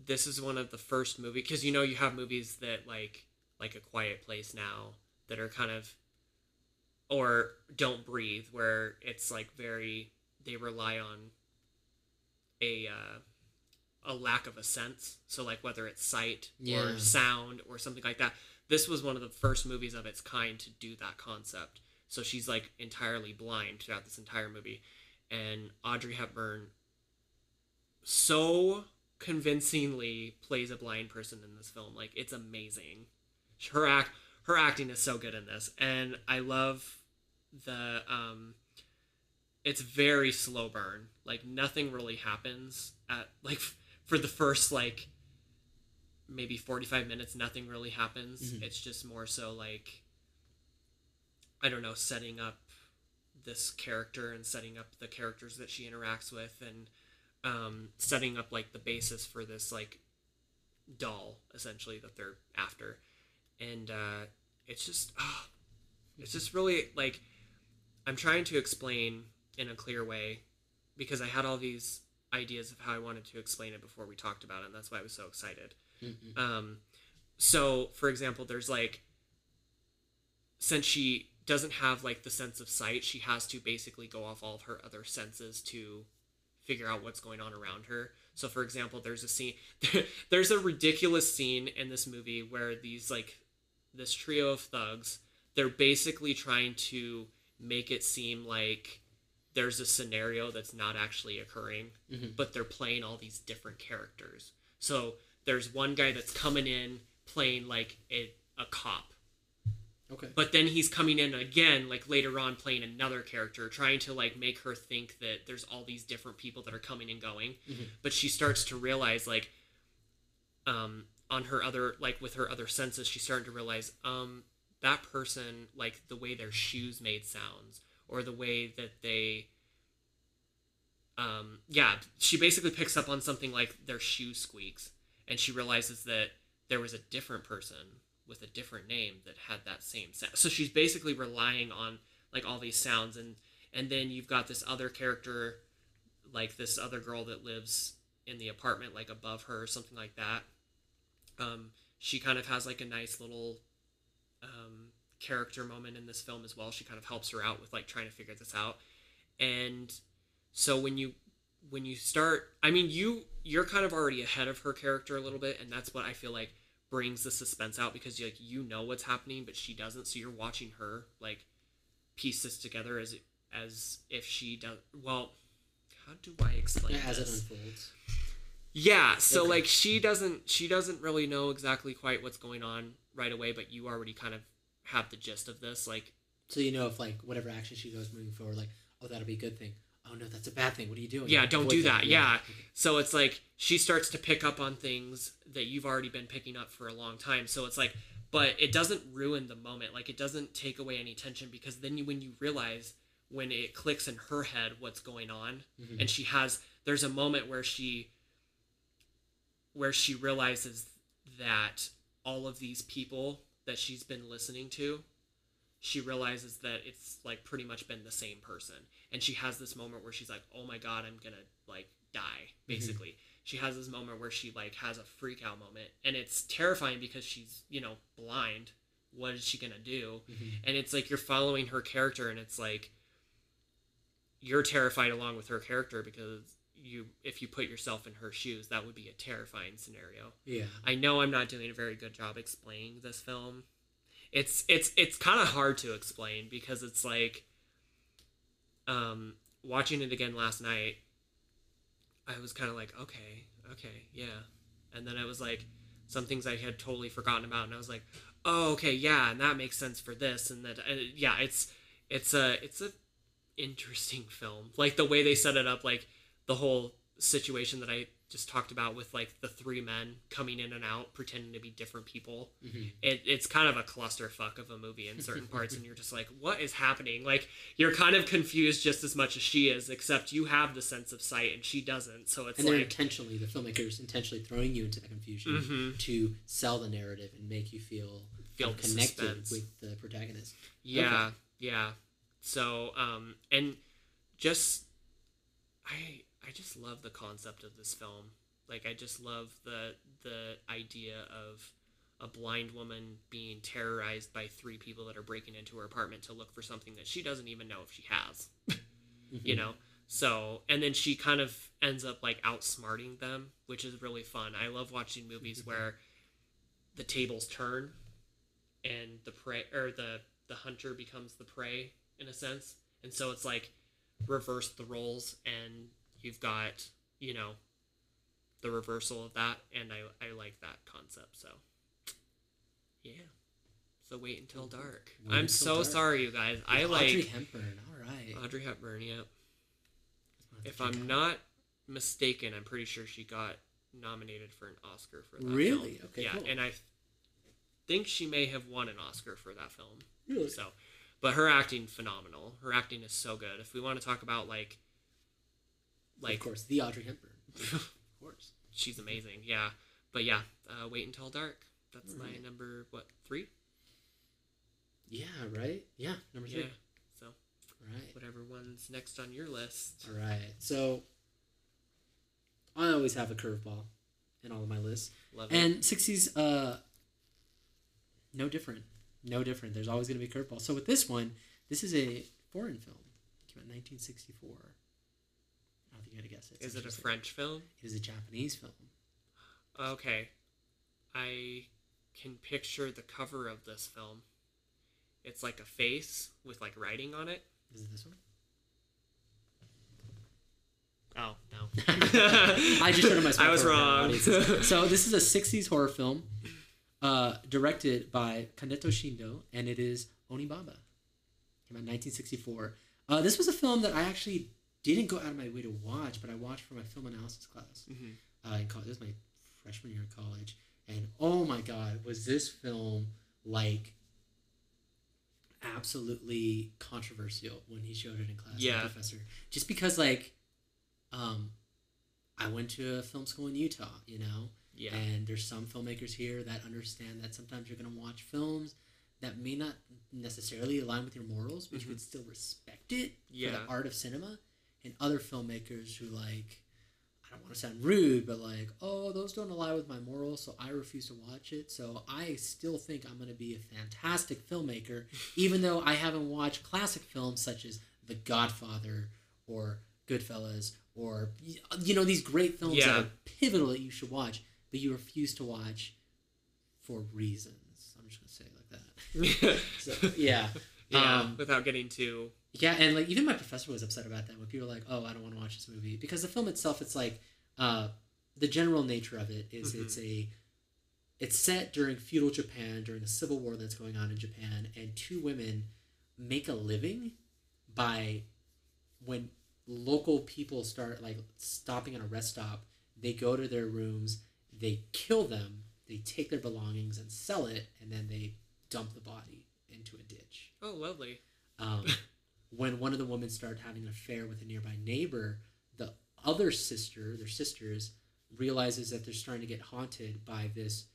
this is one of the first movies because you know you have movies that like like a quiet place now that are kind of or don't breathe where it's like very they rely on a uh, a lack of a sense. So like whether it's sight Yeah. or sound or something like that. This was one of the first movies of its kind to do that concept. So she's like entirely blind throughout this entire movie. And audrey hepburn so convincingly plays a blind person in this film. Like it's amazing. Her act her acting is so good in this. And i love the um it's very slow burn. Like nothing really happens at like for the first like maybe 45 minutes nothing really happens. Mhm. it's just more so like i don't know setting up this character and setting up the characters that she interacts with and um, setting up like the basis for this like doll essentially that they're after and uh, it's just ah, it's just really like i'm trying to explain in a clear way because i had all these ideas of how i wanted to explain it before we talked about it and that's why i was so excited Mhm. um, so for example there's like since she doesn't have like the sense of sight she has to basically go off all of her other senses to figure out what's going on around her. So for example there's a scene there's a ridiculous scene in this movie where these like this trio of thugs they're basically trying to make it seem like there's a scenario that's not actually occurring Mhm. but they're playing all these different characters. So there's one guy that's coming in playing like a, a cop Okay. but then he's coming in again like later on playing another character trying to like make her think that there's all these different people that are coming and going Mhm. but she starts to realize like um on her other like with her other senses she's starting to realize um that person like the way their shoes made sounds or the way that they um yeah she basically picks up on something like their shoe squeaks and she realizes that there was a different person with a different name that had that same sound. So she's basically relying on like all these sounds and and then you've got this other character like this other girl that lives in the apartment like above her or something like that. Um she kind of has like a nice little um character moment in this film as well. She kind of helps her out with like trying to figure this out. And so when you when you start i mean you you're kind of already ahead of her character a little bit and that's what i feel like brings the suspense out because you like you know what's happening but she doesn't so you're watching her like piece this together as as if she does well how do i explain Yeah, as it unfolds. Yeah, so Okay. like she doesn't she doesn't really know exactly quite what's going on right away, but you already kind of have the gist of this. Like So you know if like whatever action she goes moving forward, like oh that'll be a good thing. Oh no, that's a bad thing. What are you doing? Yeah, don't do that. Yeah. Okay. so it's like she starts to pick up on things that you've already been picking up for a long time. So it's like but it doesn't ruin the moment. Like it doesn't take away any tension because then you, when you realize when it clicks in her head what's going on Mhm. and she has there's a moment where she where she realizes that all of these people that that she's been listening to, she realizes that it's like pretty much been the same person. And she has this moment where she's like, "Oh my god, I'm to like die." Mm-hmm. Basically. She has this moment where she like has a freak out moment and it's terrifying because she's, you know, blind. What is she to do? Mm-hmm. And it's like you're following her character and it's like you're terrified along with her character because you if you put yourself in her shoes, that would be a terrifying scenario. Yeah. I know I'm not doing a very good job explaining this film. It's it's it's kind of hard to explain because it's like um watching it again last night I was kind of like okay, okay, yeah. And then I was like some things I had totally forgotten about and I was like, "Oh, okay, yeah, and that makes sense for this." And that uh, yeah, it's it's a it's a interesting film. Like the way they set it up like the whole situation that I just talked about with like the three men coming in and out pretending to be different people. Mhm. It, it's kind of a clusterfuck of a movie in certain parts, and you're just like, what is happening? Like you're kind of confused just as much as she is, except you have the sense of sight and she doesn't. So it's And they're like, intentionally, the filmmakers intentionally throwing you into the confusion Mhm. to sell the narrative and make you feel, Feel kind of the connected suspense. with the protagonist. Yeah, yeah. So, um, and just I I just love the concept of this film. Like I just love the the idea of a blind woman being terrorized by three people that are breaking into her apartment to look for something that she doesn't even know if she has. Mm-hmm. you know. So, and then she kind of ends up like outsmarting them, which is really fun. I love watching movies mm-hmm. where the tables turn and the prey or the the hunter becomes the prey in a sense. And so it's like reverse the roles and you've got, you know, the reversal of that and I I like that concept. So yeah. So wait until mm-hmm. dark. Wait I'm Until so Dark. sorry you guys. I like Audrey Hepburn. All right. Audrey Hepburn, yeah. If I'm out. not mistaken, I'm pretty sure she got nominated for an Oscar for that Really? film. Okay, Yeah, cool. and I think she may have won an Oscar for that film. Really? So, but her acting phenomenal. Her acting is so good. If we want to talk about like like of course, the Audrey Hepburn. of course. she's amazing. Yeah. But yeah, uh, wait until dark. That's my number what, 3? Yeah. Right. Yeah. Number three. Yeah. So, Right. whatever one's next on your list. All right. So I always have a curveball in all of my lists. Love it. And 60s, uh, no different. No different. There's always going to be a curveball. So with this one, this is a foreign film. It came out in 1964. You to guess it. Is so it a French film? It is a Japanese film. Okay. I can picture the cover of this film. It's like a face with like writing on it. Is it this one? Oh, no. I just showed him my I was wrong. so this is a 60s horror film uh, directed by Kaneto Shindo, and it is Onibaba. Came out in 1964. Uh, this was a film that I actually didn't go out of my way to watch, but I watched for my film analysis class. Mhm. Uh, in college. This was my freshman year of college. And oh my god, was this film like absolutely controversial when he showed it in class, Yeah. professor. Just because like um I went to a film school in Utah, you know, Yeah. and there's some filmmakers here that understand that sometimes you're going to watch films that may not necessarily align with your morals, but you can still respect it for Mm-hmm. The art of cinema. And other filmmakers who like, I don't want to sound rude, but like, oh, those don't align with my morals, so I refuse to watch it. So I still think I'm going to be a fantastic filmmaker, even though I haven't watched classic films such as The Godfather or Goodfellas or you know these great films that are pivotal that you should watch, but you refuse to watch for reasons. I'm just gonna say it like that. So yeah, yeah. Um, without getting too. Yeah, and like even my professor was upset about that when people were like, "Oh, I don't want to watch this movie," because the film itself, it's like uh, the general nature of it is Mhm. it's a it's set during feudal Japan during the civil war that's going on in Japan, and two women make a living by when local people start like stopping at a rest stop, they go to their rooms, they kill them, they take their belongings and sell it, and then they dump the body into a ditch. Oh, lovely. Um, when one of the women started having an affair with a nearby neighbor, the other sister, their sisters, realizes that they're starting to get haunted by this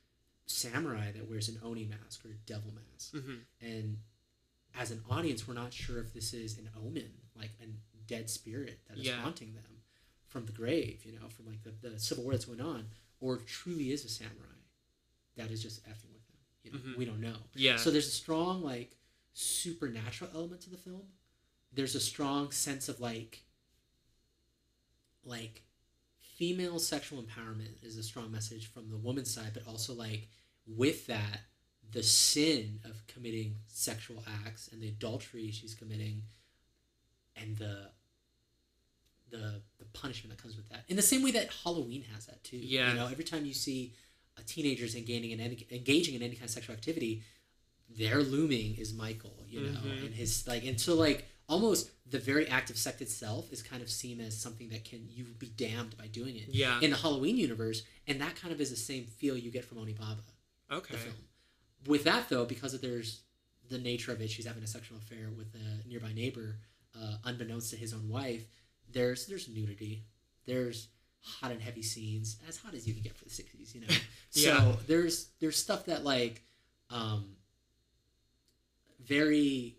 samurai that wears an oni mask or a devil mask, hmm and as an audience, we're not sure if this is an omen, like a dead spirit that is Yeah. haunting them from the grave, you know, from like the, the civil war that's going on, or truly is a samurai that is just effing with them. You know, Mhm. we don't know. Yeah. So there's a strong like supernatural element to the film. There's a strong sense of like like female sexual empowerment is a strong message from the woman's side, but also like with that the sin of committing sexual acts and the adultery she's committing and the the the punishment that comes with that. In the same way that Halloween has that too. Yeah. You know, every time you see a teenagers engaging in any, engaging in any kind of sexual activity, their looming is Michael, you know, Mhm. and his like and so like almost the very act of sex itself is kind of seen as something that can you be damned by doing it Yeah. in the Halloween universe, and that kind of is the same feel you get from Onibaba, okay. the film. With that though, because of there's the nature of it, she's having a sexual affair with a nearby neighbor, uh, unbeknownst to his own wife. There's there's nudity, there's hot and heavy scenes, as hot as you can get for the '60s, you know. Yeah. So there's there's stuff that like, um, very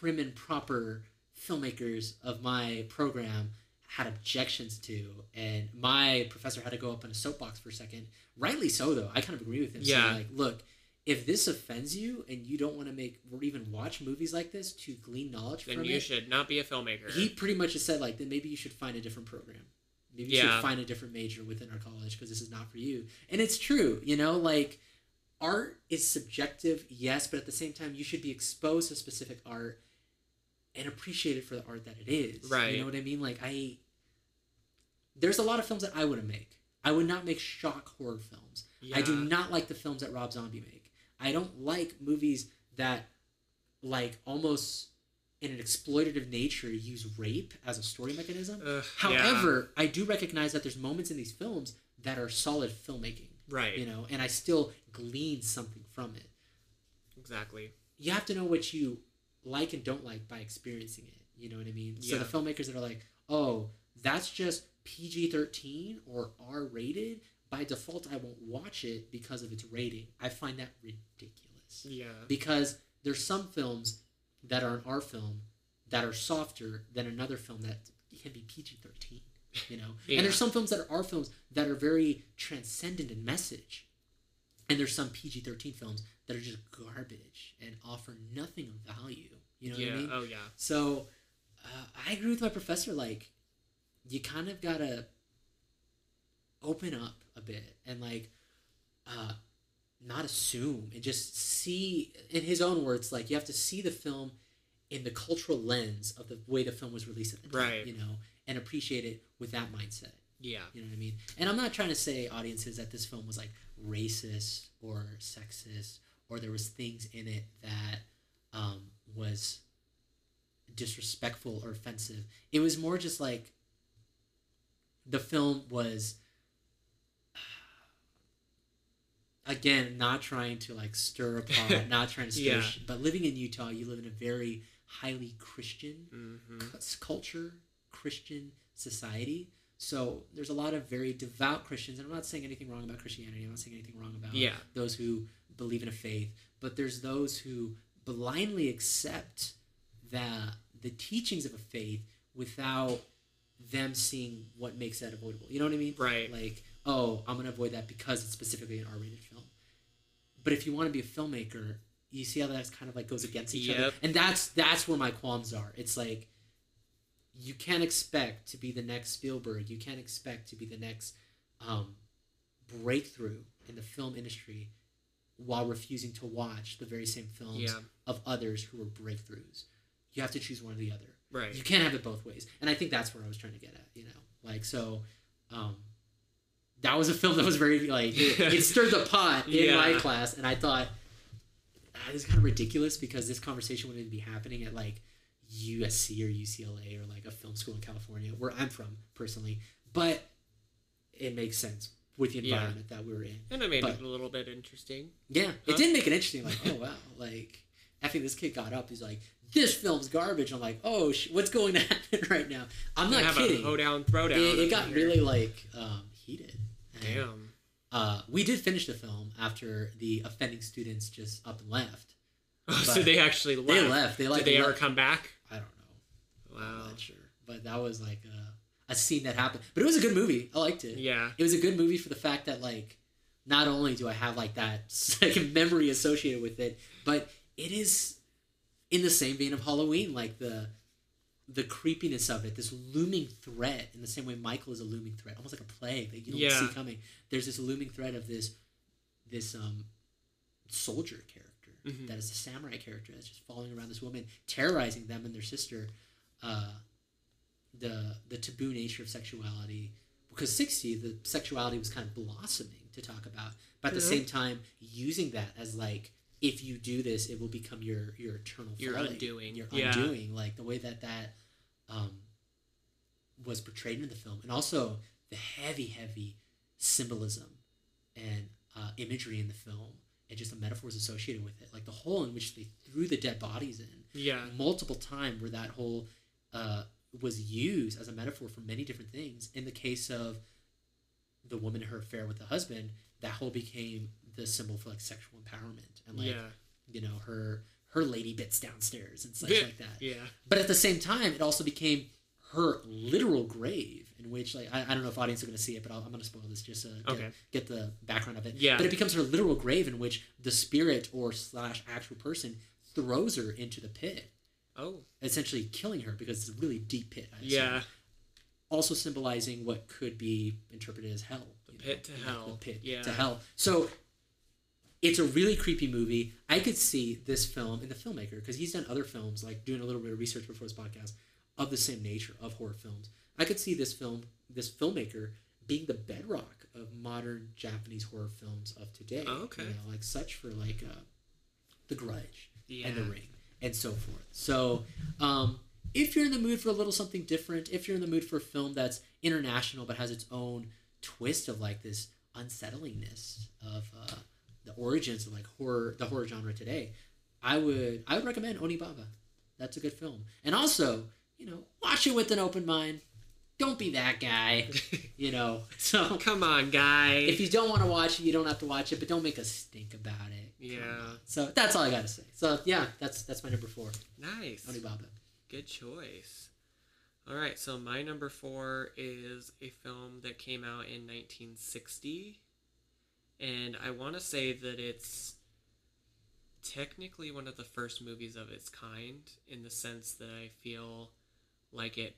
prim and proper filmmakers of my program had objections to and my professor had to go up on a soapbox for a second rightly so though i kind of agree with him Yeah. like look if this offends you and you don't want to make or even watch movies like this to glean knowledge Then from you it should not be a filmmaker. he pretty much just said like then maybe you should find a different program maybe you Yeah. should find a different major within our college because this is not for you and it's true you know like art is subjective yes but at the same time you should be exposed to specific art and appreciate it for the art that it is Right. you know what i mean like i there's a lot of films that i wouldn't make i would not make shock horror films Yeah. I do not like the films that Rob Zombie make. I don't like movies that like almost in an exploitative nature use rape as a story mechanism. Ugh, However, I do recognize that there's moments in these films that are solid filmmaking, right. you know, and I still glean something from it. Exactly. You have to know what you like and don't like by experiencing it. You know what I mean? So the filmmakers that are like, "Oh, that's just PG-13 or R-rated," by default I won't watch it because of its rating. I find that ridiculous Yeah. because there's some films that are an R film that are softer than another film that can be PG thirteen. You know, Yeah. and there's some films that are R films that are very transcendent in message, and there's some PG thirteen films that are just garbage and offer nothing of value. You know yeah. what I mean? Oh yeah. So uh, I agree with my professor. Like, you kind of gotta open up a bit and like, uh, not assume and just see. In his own words, like you have to see the film in the cultural lens of the way the film was released at the time. Right. You know, and appreciate it with that mindset. Yeah. You know what I mean? And I'm not trying to say audiences that this film was like racist or sexist or there was things in it that um, was disrespectful or offensive. It was more just like the film was again not trying to like stir pot, not trying to stir, Yeah. but living in Utah, you live in a very highly Christian hmm cu- culture, Christian society. So there's a lot of very devout Christians, and I'm not saying anything wrong about Christianity. I'm not saying anything wrong about Yeah. those who believe in a faith, but there's those who blindly accept the the teachings of a faith without them seeing what makes that avoidable. You know what I mean? Right. Like, oh, I'm gonna avoid that because it's specifically an R-rated film. But if you want to be a filmmaker, you see how that kind of like goes against each other, and that's that's where my qualms are. It's like you can't expect to be the next Spielberg. You can't expect to be the next um, breakthrough in the film industry while refusing to watch the very same films Yeah. of others who were breakthroughs. You have to choose one or the other. Right. You can't have it both ways. And I think that's where I was trying to get at, you know. Like so um that was a film that was very like it, it stirred the pot in my class and I thought ah, this is kind of ridiculous because this conversation wouldn't be happening at like USC or UCLA or like a film school in California where I'm from personally. But it makes sense with the Yeah. environment that we were in. And it made But- it a little bit interesting. Yeah, it did make it interesting. Like, oh wow, like after this kid got up, he's like, "This film's garbage." I'm like, "Oh, sh- what's going to happen right now?" I'm not have kidding. a hoedown, throwdown. It, it got in really like um, heated. And, Damn. Uh, we did finish the film after the offending students just up and left. so they actually left. They left. They like Did they ever left- come back? I don't know. Wow. I'm not sure, but that was like a, a scene that happened. But it was a good movie. I liked it. Yeah. It was a good movie for the fact that like, not only do I have like that second memory associated with it, but it is in the same vein of Halloween, like the the creepiness of it, this looming threat, in the same way Michael is a looming threat, almost like a plague that you don't Yeah. see coming. There's this looming threat of this this um soldier character Mhm. that is a samurai character that's just following around this woman, terrorizing them and their sister. Uh, the the taboo nature of sexuality because 60 the sexuality was kind of blossoming to talk about but at the Mhm. same time using that as like if you do this it will become your your eternal Your undoing. your Yeah. undoing like the way that that um was portrayed in the film and also the heavy heavy symbolism and uh, imagery in the film and just the metaphors associated with it like the hole in which they threw the dead bodies in Yeah. multiple time where that whole uh, was used as a metaphor for many different things. In the case of the woman and her affair with the husband, that whole became the symbol for like sexual empowerment and like yeah. you know her her lady bits downstairs and stuff Yeah. like that. Yeah. But at the same time, it also became her literal grave in which like I, I don't know if audience are going to see it, but I'll, I'm going to spoil this just to get, Okay. get the background of it. Yeah. But it becomes her literal grave in which the spirit or slash actual person throws her into the pit Oh. essentially killing her because it's a really deep pit. I assume. Yeah. Also symbolizing what could be interpreted as hell. The pit to like hell. The pit Yeah. to hell. So it's a really creepy movie. I could see this film and the filmmaker because he's done other films, like doing a little bit of research before this podcast, of the same nature of horror films. I could see this film, this filmmaker, being the bedrock of modern Japanese horror films of today. Oh, okay. You know, like such for like uh, The Grudge Yeah. and The Ring and so forth. So, um, if you're in the mood for a little something different, if you're in the mood for a film that's international but has its own twist of like this unsettlingness of uh, the origins of like horror, the horror genre today, I would I would recommend Onibaba. That's a good film, and also you know watch it with an open mind. Don't be that guy, you know. So Come on, guy. if you don't want to watch it, you don't have to watch it, but don't make a stink about it. Yeah. So that's all I gotta say. So yeah, that's that's my number four, nice. Onibaba. Good choice. All right, so my number four is a film that came out in 1960, and I want to say that it's technically one of the first movies of its kind in the sense that I feel like it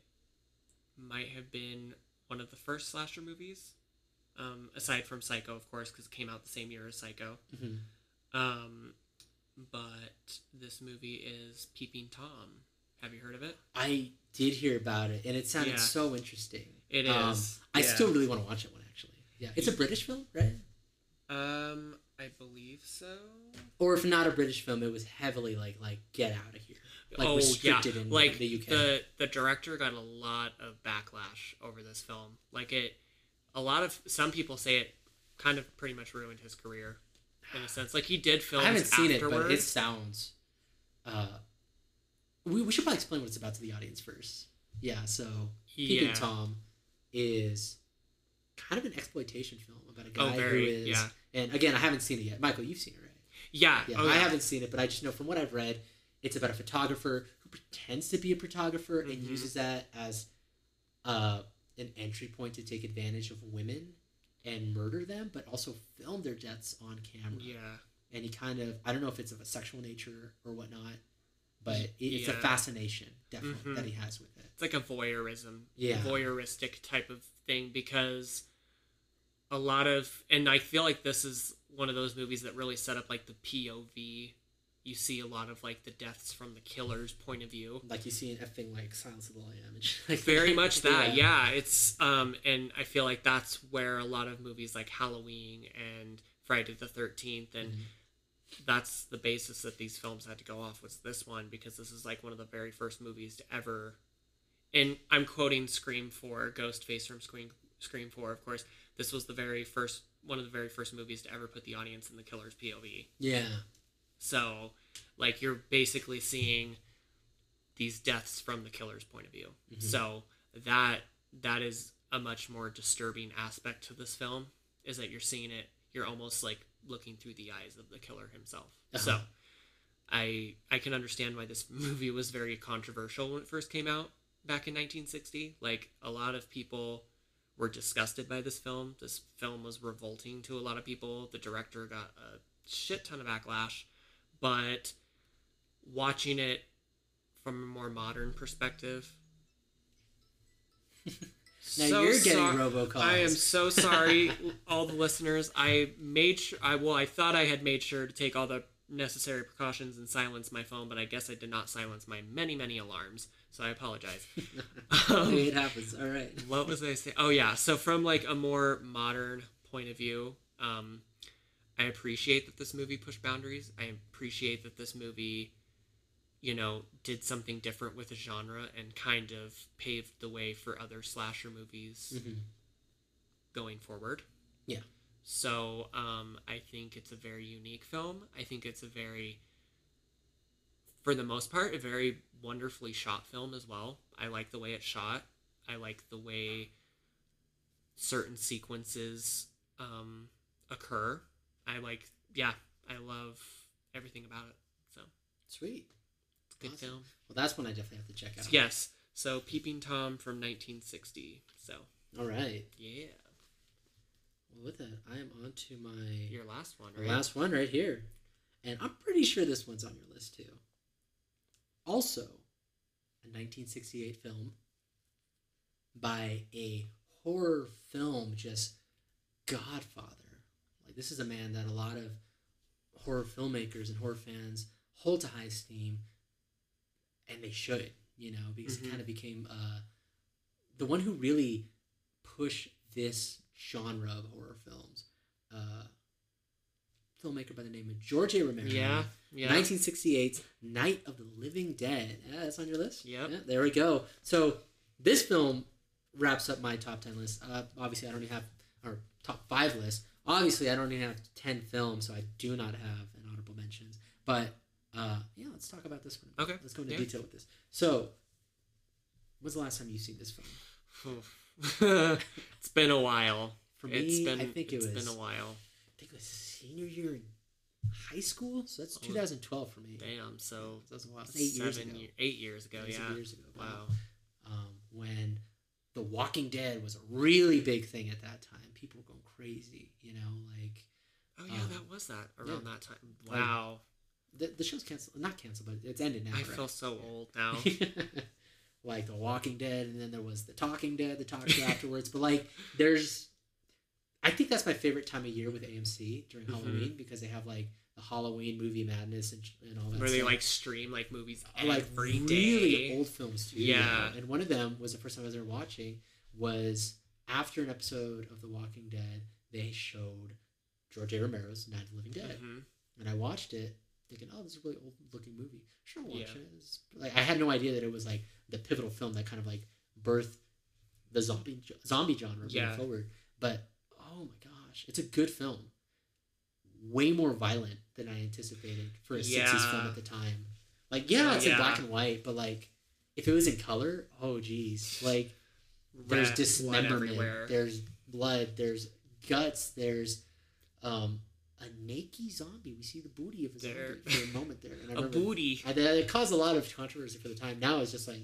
might have been one of the first slasher movies, um, aside from Psycho, of course, because it came out the same year as Psycho. Mhm. Um, but this movie is Peeping Tom. Have you heard of it? I did hear about it, and it sounded Yeah. so interesting. It Um, is. I yeah. still really want to watch that one actually. Yeah, it's a British film, right? Um, I believe so. Or if not a British film, it was heavily like like Get Out of Here. Like oh restricted yeah, in like the UK. the the director got a lot of backlash over this film. Like it, a lot of some people say it kind of pretty much ruined his career, in a sense. Like he did films I haven't seen it, but it sounds. Uh, we, we should probably explain what it's about to the audience first. Yeah, so Peeping. Tom is kind of an exploitation film about a Oh, guy very, who is. yeah. And again, I haven't seen it yet. Michael, you've seen it, right? Yeah. Yeah, oh, I yeah. haven't seen it, but I just know from what I've read, it's about a photographer who pretends to be a photographer and Mhm. uses that as uh, an entry point to take advantage of women and murder them, but also film their deaths on camera. Yeah. And he kind of, I don't know if it's of a sexual nature or whatnot, but it, it's a fascination, definitely, Mhm. that he has with it. It's like a voyeurism, Yeah. voyeuristic type of thing because a lot of, and I feel like this is one of those movies that really set up like the POV. You see a lot of like the deaths from the killer's point of view. Like you see an effing like Silence of the Lambs. Like Very much that, yeah. It's um, and I feel like that's where a lot of movies like Halloween and Friday the Thirteenth and Mhm. that's the basis that these films had to go off was this one because this is like one of the very first movies to ever and I'm quoting Scream 4, Ghostface from Scream Scream 4, of course. This was the very first one of the very first movies to ever put the audience in the killer's POV. Yeah. So, like you're basically seeing these deaths from the killer's point of view. Mhm. So, that that is a much more disturbing aspect to this film is that you're seeing it. You're almost like looking through the eyes of the killer himself. Uh-huh. So, I I can understand why this movie was very controversial when it first came out back in 1960. Like a lot of people were disgusted by this film. This film was revolting to a lot of people. The director got a shit ton of backlash, but watching it from a more modern perspective. Now so you're getting robocalls. I am so sorry, all the listeners. I made sure. I well, I thought I had made sure to take all the necessary precautions and silence my phone, but I guess I did not silence my many, many alarms. So I apologize. Um, it happens. All right. what was I saying? Oh yeah. So from like a more modern point of view, um, I appreciate that this movie pushed boundaries. I appreciate that this movie, you know, did something different with the genre and kind of paved the way for other slasher movies Mhm. going forward. Yeah. So um, I think it's a very unique film. I think it's a very, for the most part, a very wonderfully shot film as well. I like the way it's shot. I like the way certain sequences um, occur. I like, yeah, I love everything about it. So Sweet. it's a good Awesome. film. Well, that's one I definitely have to check out. Yes. So Peeping Tom from 1960. So All right. yeah, Well, with that, I am on to my your last one, right? last one right here, and I'm pretty sure this one's on your list too. Also, a 1968 film by a horror film just godfather. This is a man that a lot of horror filmmakers and horror fans hold to high esteem, and they should, you know, because Mhm. it kind of became uh, the one who really pushed this genre of horror films. Uh, filmmaker by the name of George A. Romero. Yeah, yeah. 1968's Night of the Living Dead. Yeah, that's on your list. Yep. Yeah, there we go. So this film wraps up my top ten list. Uh, obviously, I don't even have our top five list. Obviously, I don't even have ten films, so I do not have an honorable mentions. But uh, yeah, let's talk about this one. Okay, Let's go into yeah. detail with this. So, when's the last time you've seen this film? it's been a while. For it's me, been I think it it's was. been a while. I think it was senior year in high school. So that's Oh, 2012 for me. Damn. So That was a while. It eight years ago. year- eight years ago. Yeah. years ago. Wow. um, when The Walking Dead was a really big thing at that time. People were going crazy, you know, like Oh yeah, Um, that was that around yeah. that time. Wow. the, the show's canceled, not canceled, but it's ended now. I right? feel so old now. like The Walking Dead, and then there was The Talking Dead, the talk show afterwards. But like, there's, I think that's my favorite time of year with AMC during Mhm. Halloween because they have like the Halloween movie madness and, and all that. Where they stuff. like stream like movies like every day. really old films too. you Yeah. know? And one of them was the first time I was ever watching was after an episode of The Walking Dead, they showed George A. Romero's Night of the Living Dead, Mhm. and I watched it thinking, "Oh, this is a really old looking movie. Sure, I'll watch Yeah. it." It's- like I had no idea that it was like the pivotal film that kind of like birthed the zombie zombie genre moving Yeah. forward. But oh my gosh, it's a good film. Way more violent than I anticipated for a '60s film at the time. Like, yeah, it's in black and white, but like, if it was in color, oh geez, like there's dismemberment, there's blood, there's guts, there's um a naked zombie. We see the booty of a zombie There- for a moment there, and I a remember booty. I, that- it caused a lot of controversy for the time. Now it's just like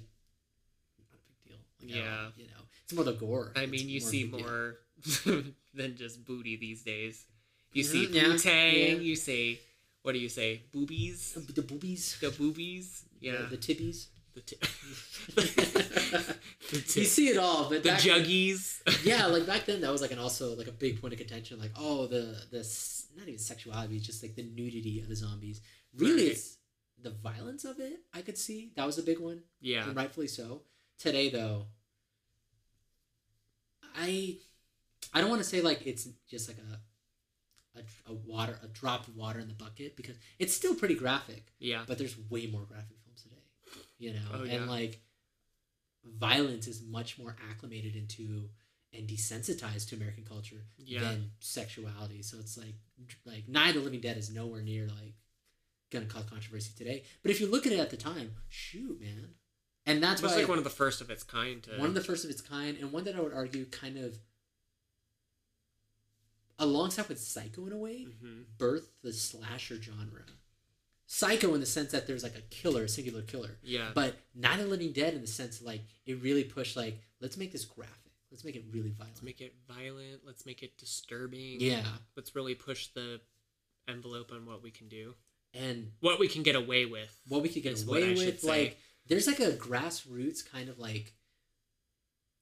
not a big deal. Like, Yeah. you know, it's more the gore. I mean, you more see of a big deal. more than just booty these days. You see yeah, Wu Tang. yeah. You say what do you say? Boobies. the boobies, The boobies. Yeah. the, the tibbies. The, You see it all, but the juggies. yeah, like back then, that was like an also like a big point of contention. Like, oh, the the not even sexuality, just like the nudity of the zombies. Really, Right. it's the violence of it. I could see that was a big one, Yeah. and rightfully so. Today, though, I I don't want to say like it's just like a. A, a water a drop of water in the bucket because it's still pretty graphic Yeah. but there's way more graphic you know Oh, and like violence is much more acclimated into and desensitized to american culture Yeah. than sexuality so it's like like night of the living dead is nowhere near like gonna cause controversy today but if you look at it at the time shoot man and that's why like one of the first of its kind to. one of the first of its kind and one that i would argue kind of alongside with Psycho in a way, hmm birthed the slasher genre. Psycho in the sense that there's like a killer, a singular killer. Yeah. But Night of the Living Dead in the sense like it really pushed like let's make this graphic. Let's make it really violent. Let's make it violent. Let's make it disturbing. yeah. Let's really push the envelope on what we can do, And what we can get away with. what we could get away with, like there's like a grassroots kind of like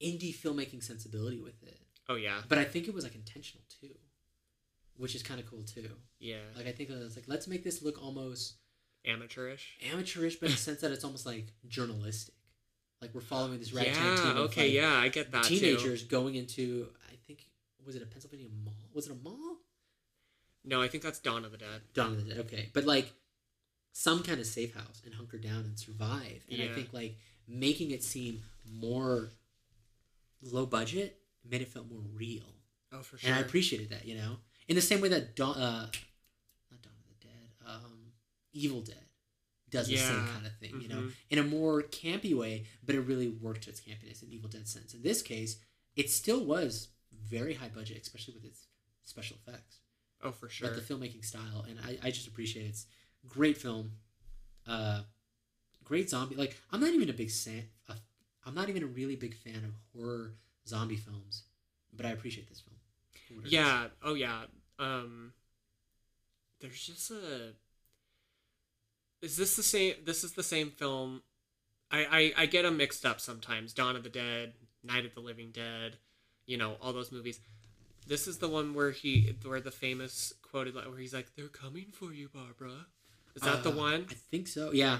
indie filmmaking sensibility with it. Oh yeah, But I think it was like intentional too. Which is kind of cool too. yeah, Like I think it was like let's make this look almost amateurish. amateurish, but in the sense that it's almost like journalistic. Like we're following this ragtime Yeah. team of Okay. like, yeah, I get that too. teenagers going into I think was it a Pennsylvania mall? Was it a mall? No, I think that's Dawn of the Dead. Dawn of the Dead. Okay, but like some kind of safe house and hunker down and survive. And I think like making it seem more low budget made it feel more real, Oh, for sure. and I appreciated that. You know, in the same way that Dawn, uh, not Dawn of the Dead, um, Evil Dead does the same kind of thing. You know, Mhm. in a more campy way, but it really worked to its campiness in Evil Dead sense. In this case, it still was very high budget, especially with its special effects oh, for sure. but the filmmaking style, and I, I just appreciate it. It's great film, uh, great zombie. Like I'm not even a big fan. Uh, I'm not even a really big fan of horror zombie films, but I appreciate this film. For what it is. Yeah. Oh yeah. Um there's just a Is this the same this is the same film I I I get them mixed up sometimes. Dawn of the Dead, Night of the Living Dead, you know, all those movies. This is the one where he where the famous quoted where he's like they're coming for you, Barbara. Is that the Uh, one? I think so. Yeah.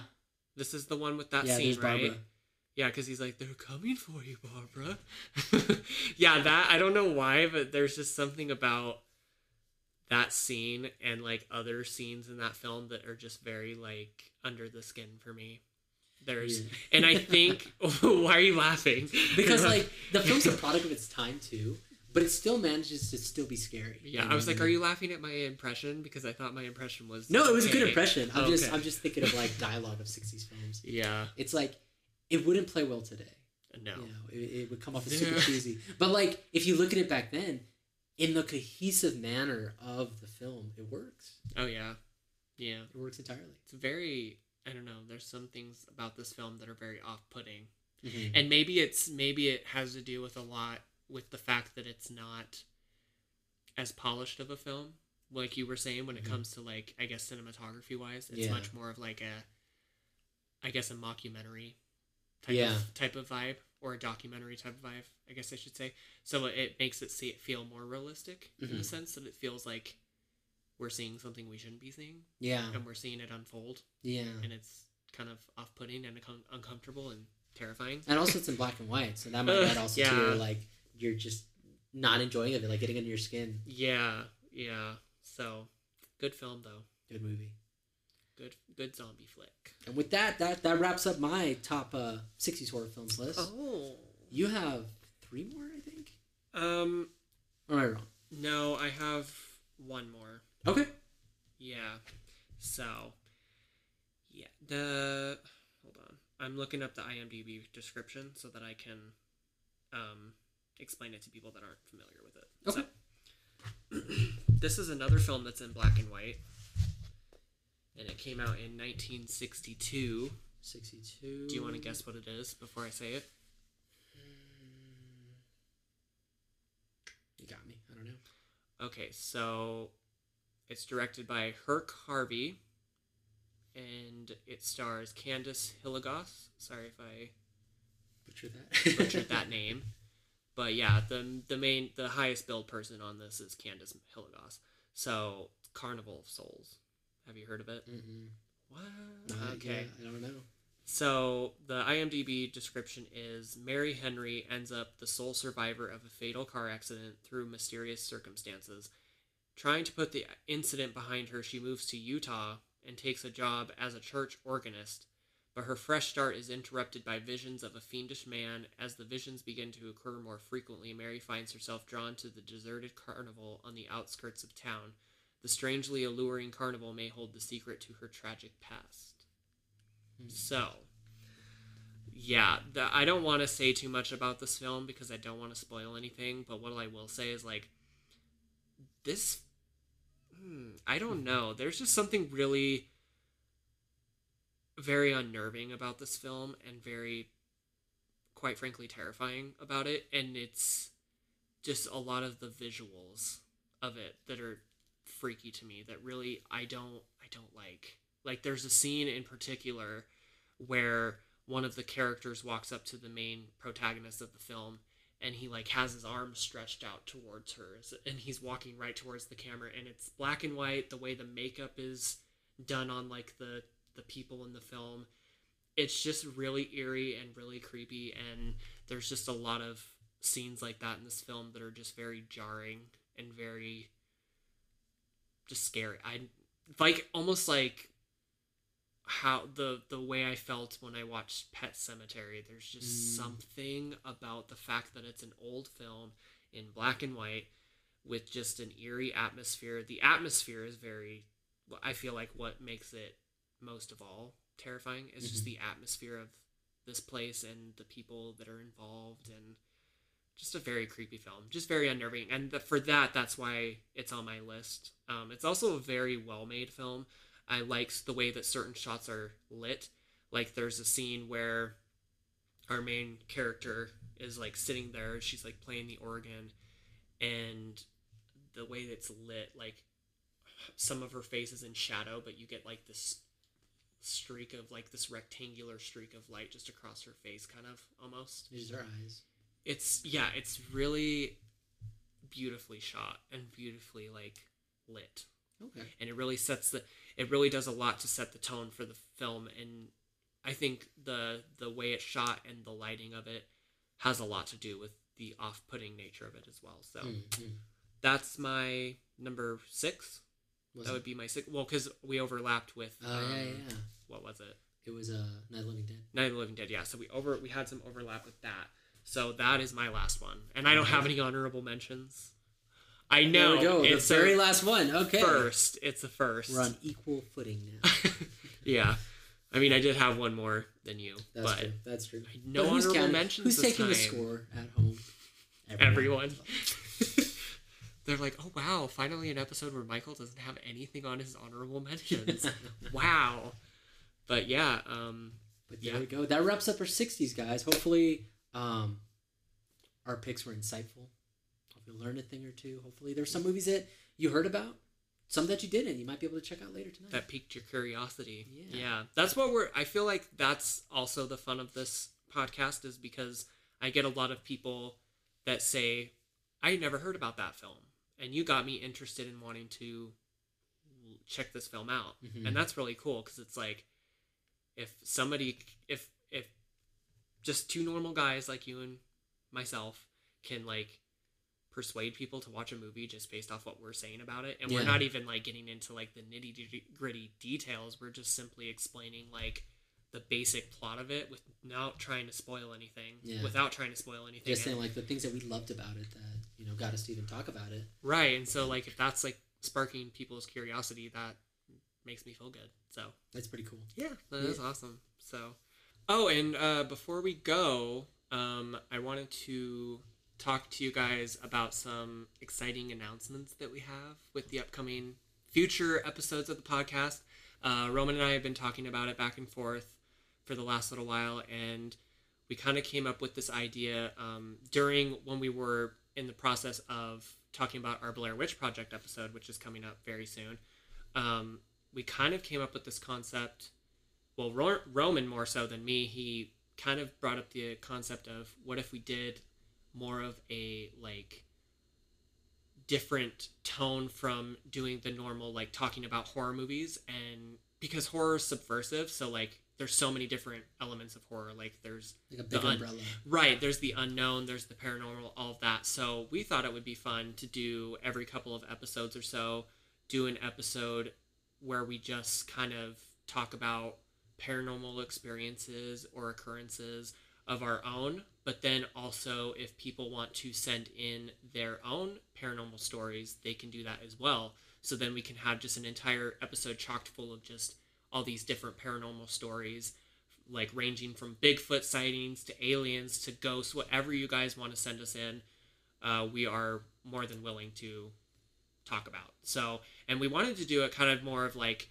This is the one with that yeah. scene, there's Barbara. Yeah, because he's like, they're coming for you, Barbara. yeah, that I don't know why, but there's just something about that scene and like other scenes in that film that are just very like under the skin for me. There's, Yeah. and I think, why are you laughing? because like the film's a product of its time too, but it still manages to still be scary. yeah, I was like, are you laughing at my impression? Because I thought my impression was No, it was a good impression. I'm oh, just Okay. I'm just thinking of like dialogue of '60s films. Yeah, It's like it wouldn't play well today. no, You know, it, it would come off as super cheesy. But like, if you look at it back then, in the cohesive manner of the film, it works. oh yeah, yeah. It works entirely. It's very, I don't know. There's some things about this film that are very off-putting. Mm-hmm. and maybe it's maybe it has to do with a lot with the fact that it's not as polished of a film like you were saying when it Mhm. comes to like i guess cinematography wise it's Yeah. much more of like a i guess a mockumentary type Yeah. of type of vibe or a documentary type of vibe i guess i should say so it makes it see it feel more realistic in the Mhm. sense that it feels like we're seeing something we shouldn't be seeing Yeah, and we're seeing it unfold yeah. and it's kind of off-putting and uncom- uncomfortable and terrifying And also, it's in black and white, so that might add also yeah. to like you're just not enjoying it, like getting under your skin. Yeah, yeah. So, good film though. Good movie. Good, good zombie flick. And with that, that that wraps up my top uh, '60s horror films list. Oh. You have three more, I think. Um. Or am I wrong? No, I have one more. Okay. Yeah. So. Yeah. The. Hold on. I'm looking up the IMDb description so that I can, um, explain it to people that aren't familiar with it. Okay. So, this is another film that's in black and white, and it came out in 1962. 62. Do you want to guess what it is before I say it? Mm. You got me. I don't know. Okay, so it's directed by Herk Harvey, and it stars Candace Hilligoss. Sorry if I Butcher that. butchered that name, but yeah, the the main the highest billed person on this is Candace Hilligoss. So Carnival of Souls. Have you heard of it? Mm-mm. What? Not okay. yet. I don't know. So the IMDb description is Mary Henry ends up the sole survivor of a fatal car accident through mysterious circumstances. Trying to put the incident behind her, she moves to Utah and takes a job as a church organist. But her fresh start is interrupted by visions of a fiendish man. As the visions begin to occur more frequently, Mary finds herself drawn to the deserted carnival on the outskirts of town. The strangely alluring carnival may hold the secret to her tragic past. So, yeah, the, I don't want to say too much about this film because I don't want to spoil anything. But what I will say is like, this hmm, I don't know. There's just something really very unnerving about this film and very quite frankly terrifying about it and it's just a lot of the visuals of it that are freaky to me that really I don't I don't like. Like there's a scene in particular where one of the characters walks up to the main protagonist of the film and he like has his arms stretched out towards hers and he's walking right towards the camera and it's black and white the way the makeup is done on like the the people in the film it's just really eerie and really creepy and there's just a lot of scenes like that in this film that are just very jarring and very just scary i like almost like how the the way I felt when I watched Pet Sematary. There's just mm. something about the fact that it's an old film in black and white with just an eerie atmosphere. The atmosphere is very I feel like what makes it most of all terrifying is mm-hmm. just the atmosphere of this place and the people that are involved and just a very creepy film just very unnerving and the, for that that's why it's on my list um, it's also a very well made film I liked the way that certain shots are lit. Like there's a scene where our main character is like sitting there, she's like playing the organ, and the way that's lit, like some of her face is in shadow, but you get like this streak of like this rectangular streak of light just across her face, kind of almost. These her eyes. It's yeah, it's really beautifully shot and beautifully like lit. Okay. And it really sets the it really does a lot to set the tone for the film and I think the the way it's shot and the lighting of it has a lot to do with the off-putting nature of it as well. So mm-hmm. that's my number 6. Was that it? would be my six. Well, because we overlapped with. Oh um, yeah, yeah. What was it? It was uh, Night of the Living Dead. Night of the Living Dead. Yeah. So we over we had some overlap with that. So that is my last one, and I don't have any honorable mentions. I know. There we go. It's the very last one. Okay. First. It's the first. We're on equal footing now. yeah. I mean, I did have one more than you. That's but true. That's true. No who's honorable counting? mentions. Who's taking time? the score at home? Everyone. Everyone. They're like, oh wow, finally an episode where Michael doesn't have anything on his honorable mentions. wow. But yeah, um, but there yeah. we go. That wraps up our '60s, guys. Hopefully, um, our picks were insightful you learn a thing or two. Hopefully, there's some movies that you heard about, some that you didn't. You might be able to check out later tonight. That piqued your curiosity. Yeah, yeah. That's what we're. I feel like that's also the fun of this podcast is because I get a lot of people that say, "I never heard about that film," and you got me interested in wanting to check this film out, mm-hmm. and that's really cool because it's like if somebody if if just two normal guys like you and myself can like persuade people to watch a movie just based off what we're saying about it. And yeah. we're not even like getting into like the nitty gritty details. We're just simply explaining like the basic plot of it without trying to spoil anything. Yeah. without trying to spoil anything. Just saying like the things that we loved about it that you know got us to even talk about it. Right. And so like if that's like sparking people's curiosity that makes me feel good. So that's pretty cool. Yeah. That yeah. is awesome. So oh and uh, before we go um, i wanted to talk to you guys about some exciting announcements that we have with the upcoming future episodes of the podcast. Uh, Roman and I have been talking about it back and forth for the last little while, and we kind of came up with this idea um, during when we were in the process of talking about our Blair Witch Project episode, which is coming up very soon. Um, we kind of came up with this concept. Well, Ro- Roman more so than me, he kind of brought up the concept of what if we did more of a like different tone from doing the normal like talking about horror movies. And because horror is subversive so like there's so many different elements of horror. Like there's like a big the un- umbrella. right there's the unknown there's the paranormal all of that. So we thought it would be fun to do every couple of episodes or so do an episode where we just kind of talk about paranormal experiences or occurrences of our own but then also if people want to send in their own paranormal stories they can do that as well so then we can have just an entire episode chocked full of just all these different paranormal stories like ranging from bigfoot sightings to aliens to ghosts whatever you guys want to send us in uh, we are more than willing to talk about. So, and we wanted to do it kind of more of like,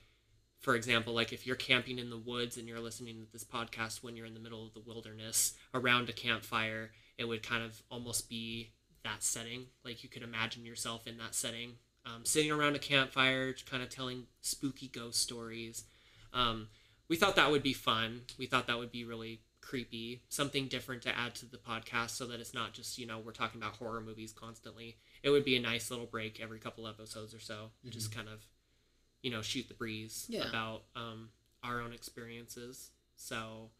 for example, like if you're camping in the woods and you're listening to this podcast when you're in the middle of the wilderness around a campfire, it would kind of almost be that setting. Like you could imagine yourself in that setting, um, sitting around a campfire, kind of telling spooky ghost stories. Um, we thought that would be fun. We thought that would be really creepy, something different to add to the podcast so that it's not just, you know, we're talking about horror movies constantly. It would be a nice little break every couple episodes or so, just kind of, you know, shoot the breeze Yeah. about um, our own experiences. So,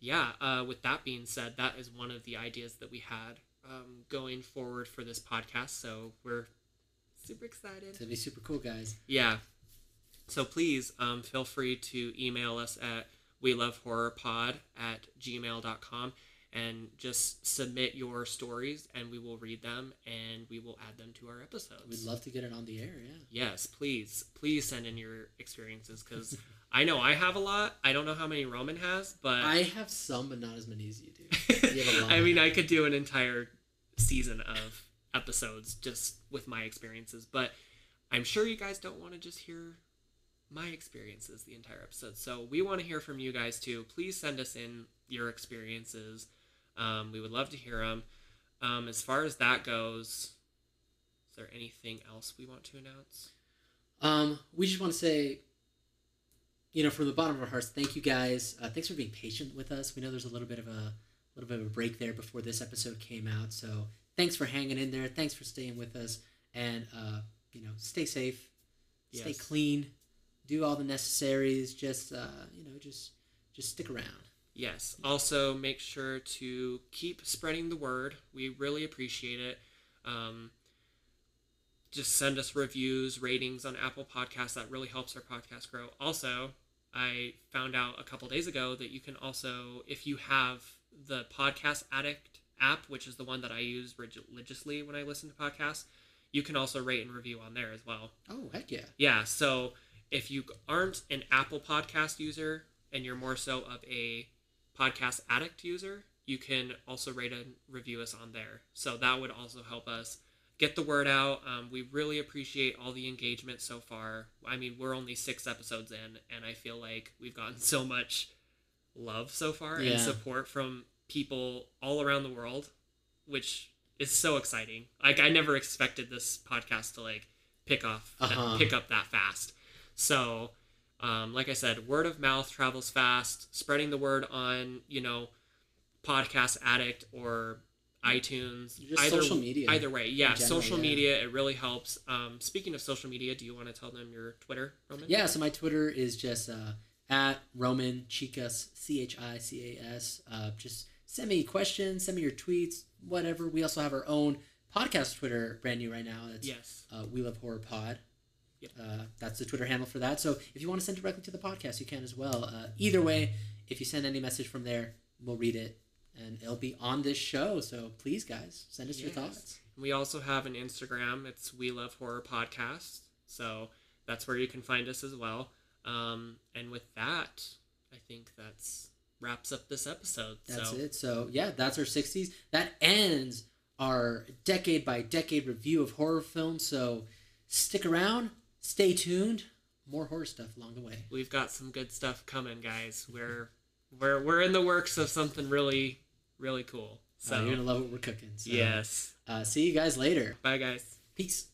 yeah, uh, with that being said, that is one of the ideas that we had um, going forward for this podcast. So, we're super excited. It's gonna be super cool, guys. Yeah. So please um, feel free to email us at we love horror pod at gmail.com and just submit your stories and we will read them and we will add them to our episodes. We'd love to get it on the air. Yeah. yes, please. Please send in your experiences because I know I have a lot. I don't know how many Roman has, but I have some, but not as many as you do. You have a lot. I mean, I could do an entire season of episodes just with my experiences, but I'm sure you guys don't want to just hear my experiences the entire episode. So we want to hear from you guys too. Please send us in your experiences. Um, we would love to hear them. Um, as far as that goes, is there anything else we want to announce? Um, we just want to say, you know, from the bottom of our hearts, thank you guys. Uh, thanks for being patient with us. We know there's a little bit of a little bit of a break there before this episode came out, so thanks for hanging in there. Thanks for staying with us, and uh, you know, stay safe, stay Yes. clean, do all the necessaries. Just uh, you know, just just stick around. Yes. Also, make sure to keep spreading the word. We really appreciate it. Um, just send us reviews, ratings on Apple Podcasts. That really helps our podcast grow. Also, I found out a couple days ago that you can also, if you have the Podcast Addict app, which is the one that I use religiously when I listen to podcasts, you can also rate and review on there as well. Oh heck yeah! Yeah, so if you aren't an Apple Podcast user and you're more so of a podcast addict user, you can also rate and review us on there. So that would also help us get the word out. Um, we really appreciate all the engagement so far. I mean, we're only six episodes in, and I feel like we've gotten so much love so far Yeah. and support from people all around the world, which is so exciting. Like I never expected this podcast to like pick off Uh-huh. pick up that fast. So, um, like I said, word of mouth travels fast. Spreading the word on you know, podcast addict or iTunes, Just either social media Either way, yeah, general, social yeah. media it really helps. Um, speaking of social media, do you want to tell them your Twitter, Roman? Yeah, so my Twitter is just uh, at Roman Chicas, C H I C A S. Uh, just send me questions, send me your tweets, whatever. We also have our own podcast Twitter, brand new right now. It's Yes. uh, We Love Horror Pod. Yep. Uh, that's the Twitter handle for that. So if you want to send directly to the podcast, you can as well. Uh, either way, if you send any message from there, we'll read it and it'll be on this show. So please, guys, send us your thoughts. We also have an Instagram. It's We Love Horror Podcast. So that's where you can find us as well. Um, and with that, I think that's wraps up this episode. That's so it. So yeah, that's our '60s. That ends our decade by decade review of horror films. So stick around, stay tuned. More horror stuff along the way. we've got some good stuff coming, guys. We're we're we're in the works of something really really cool. So So you're gonna love what we're cooking. So, yes. Uh, see you guys later. Bye guys. Peace.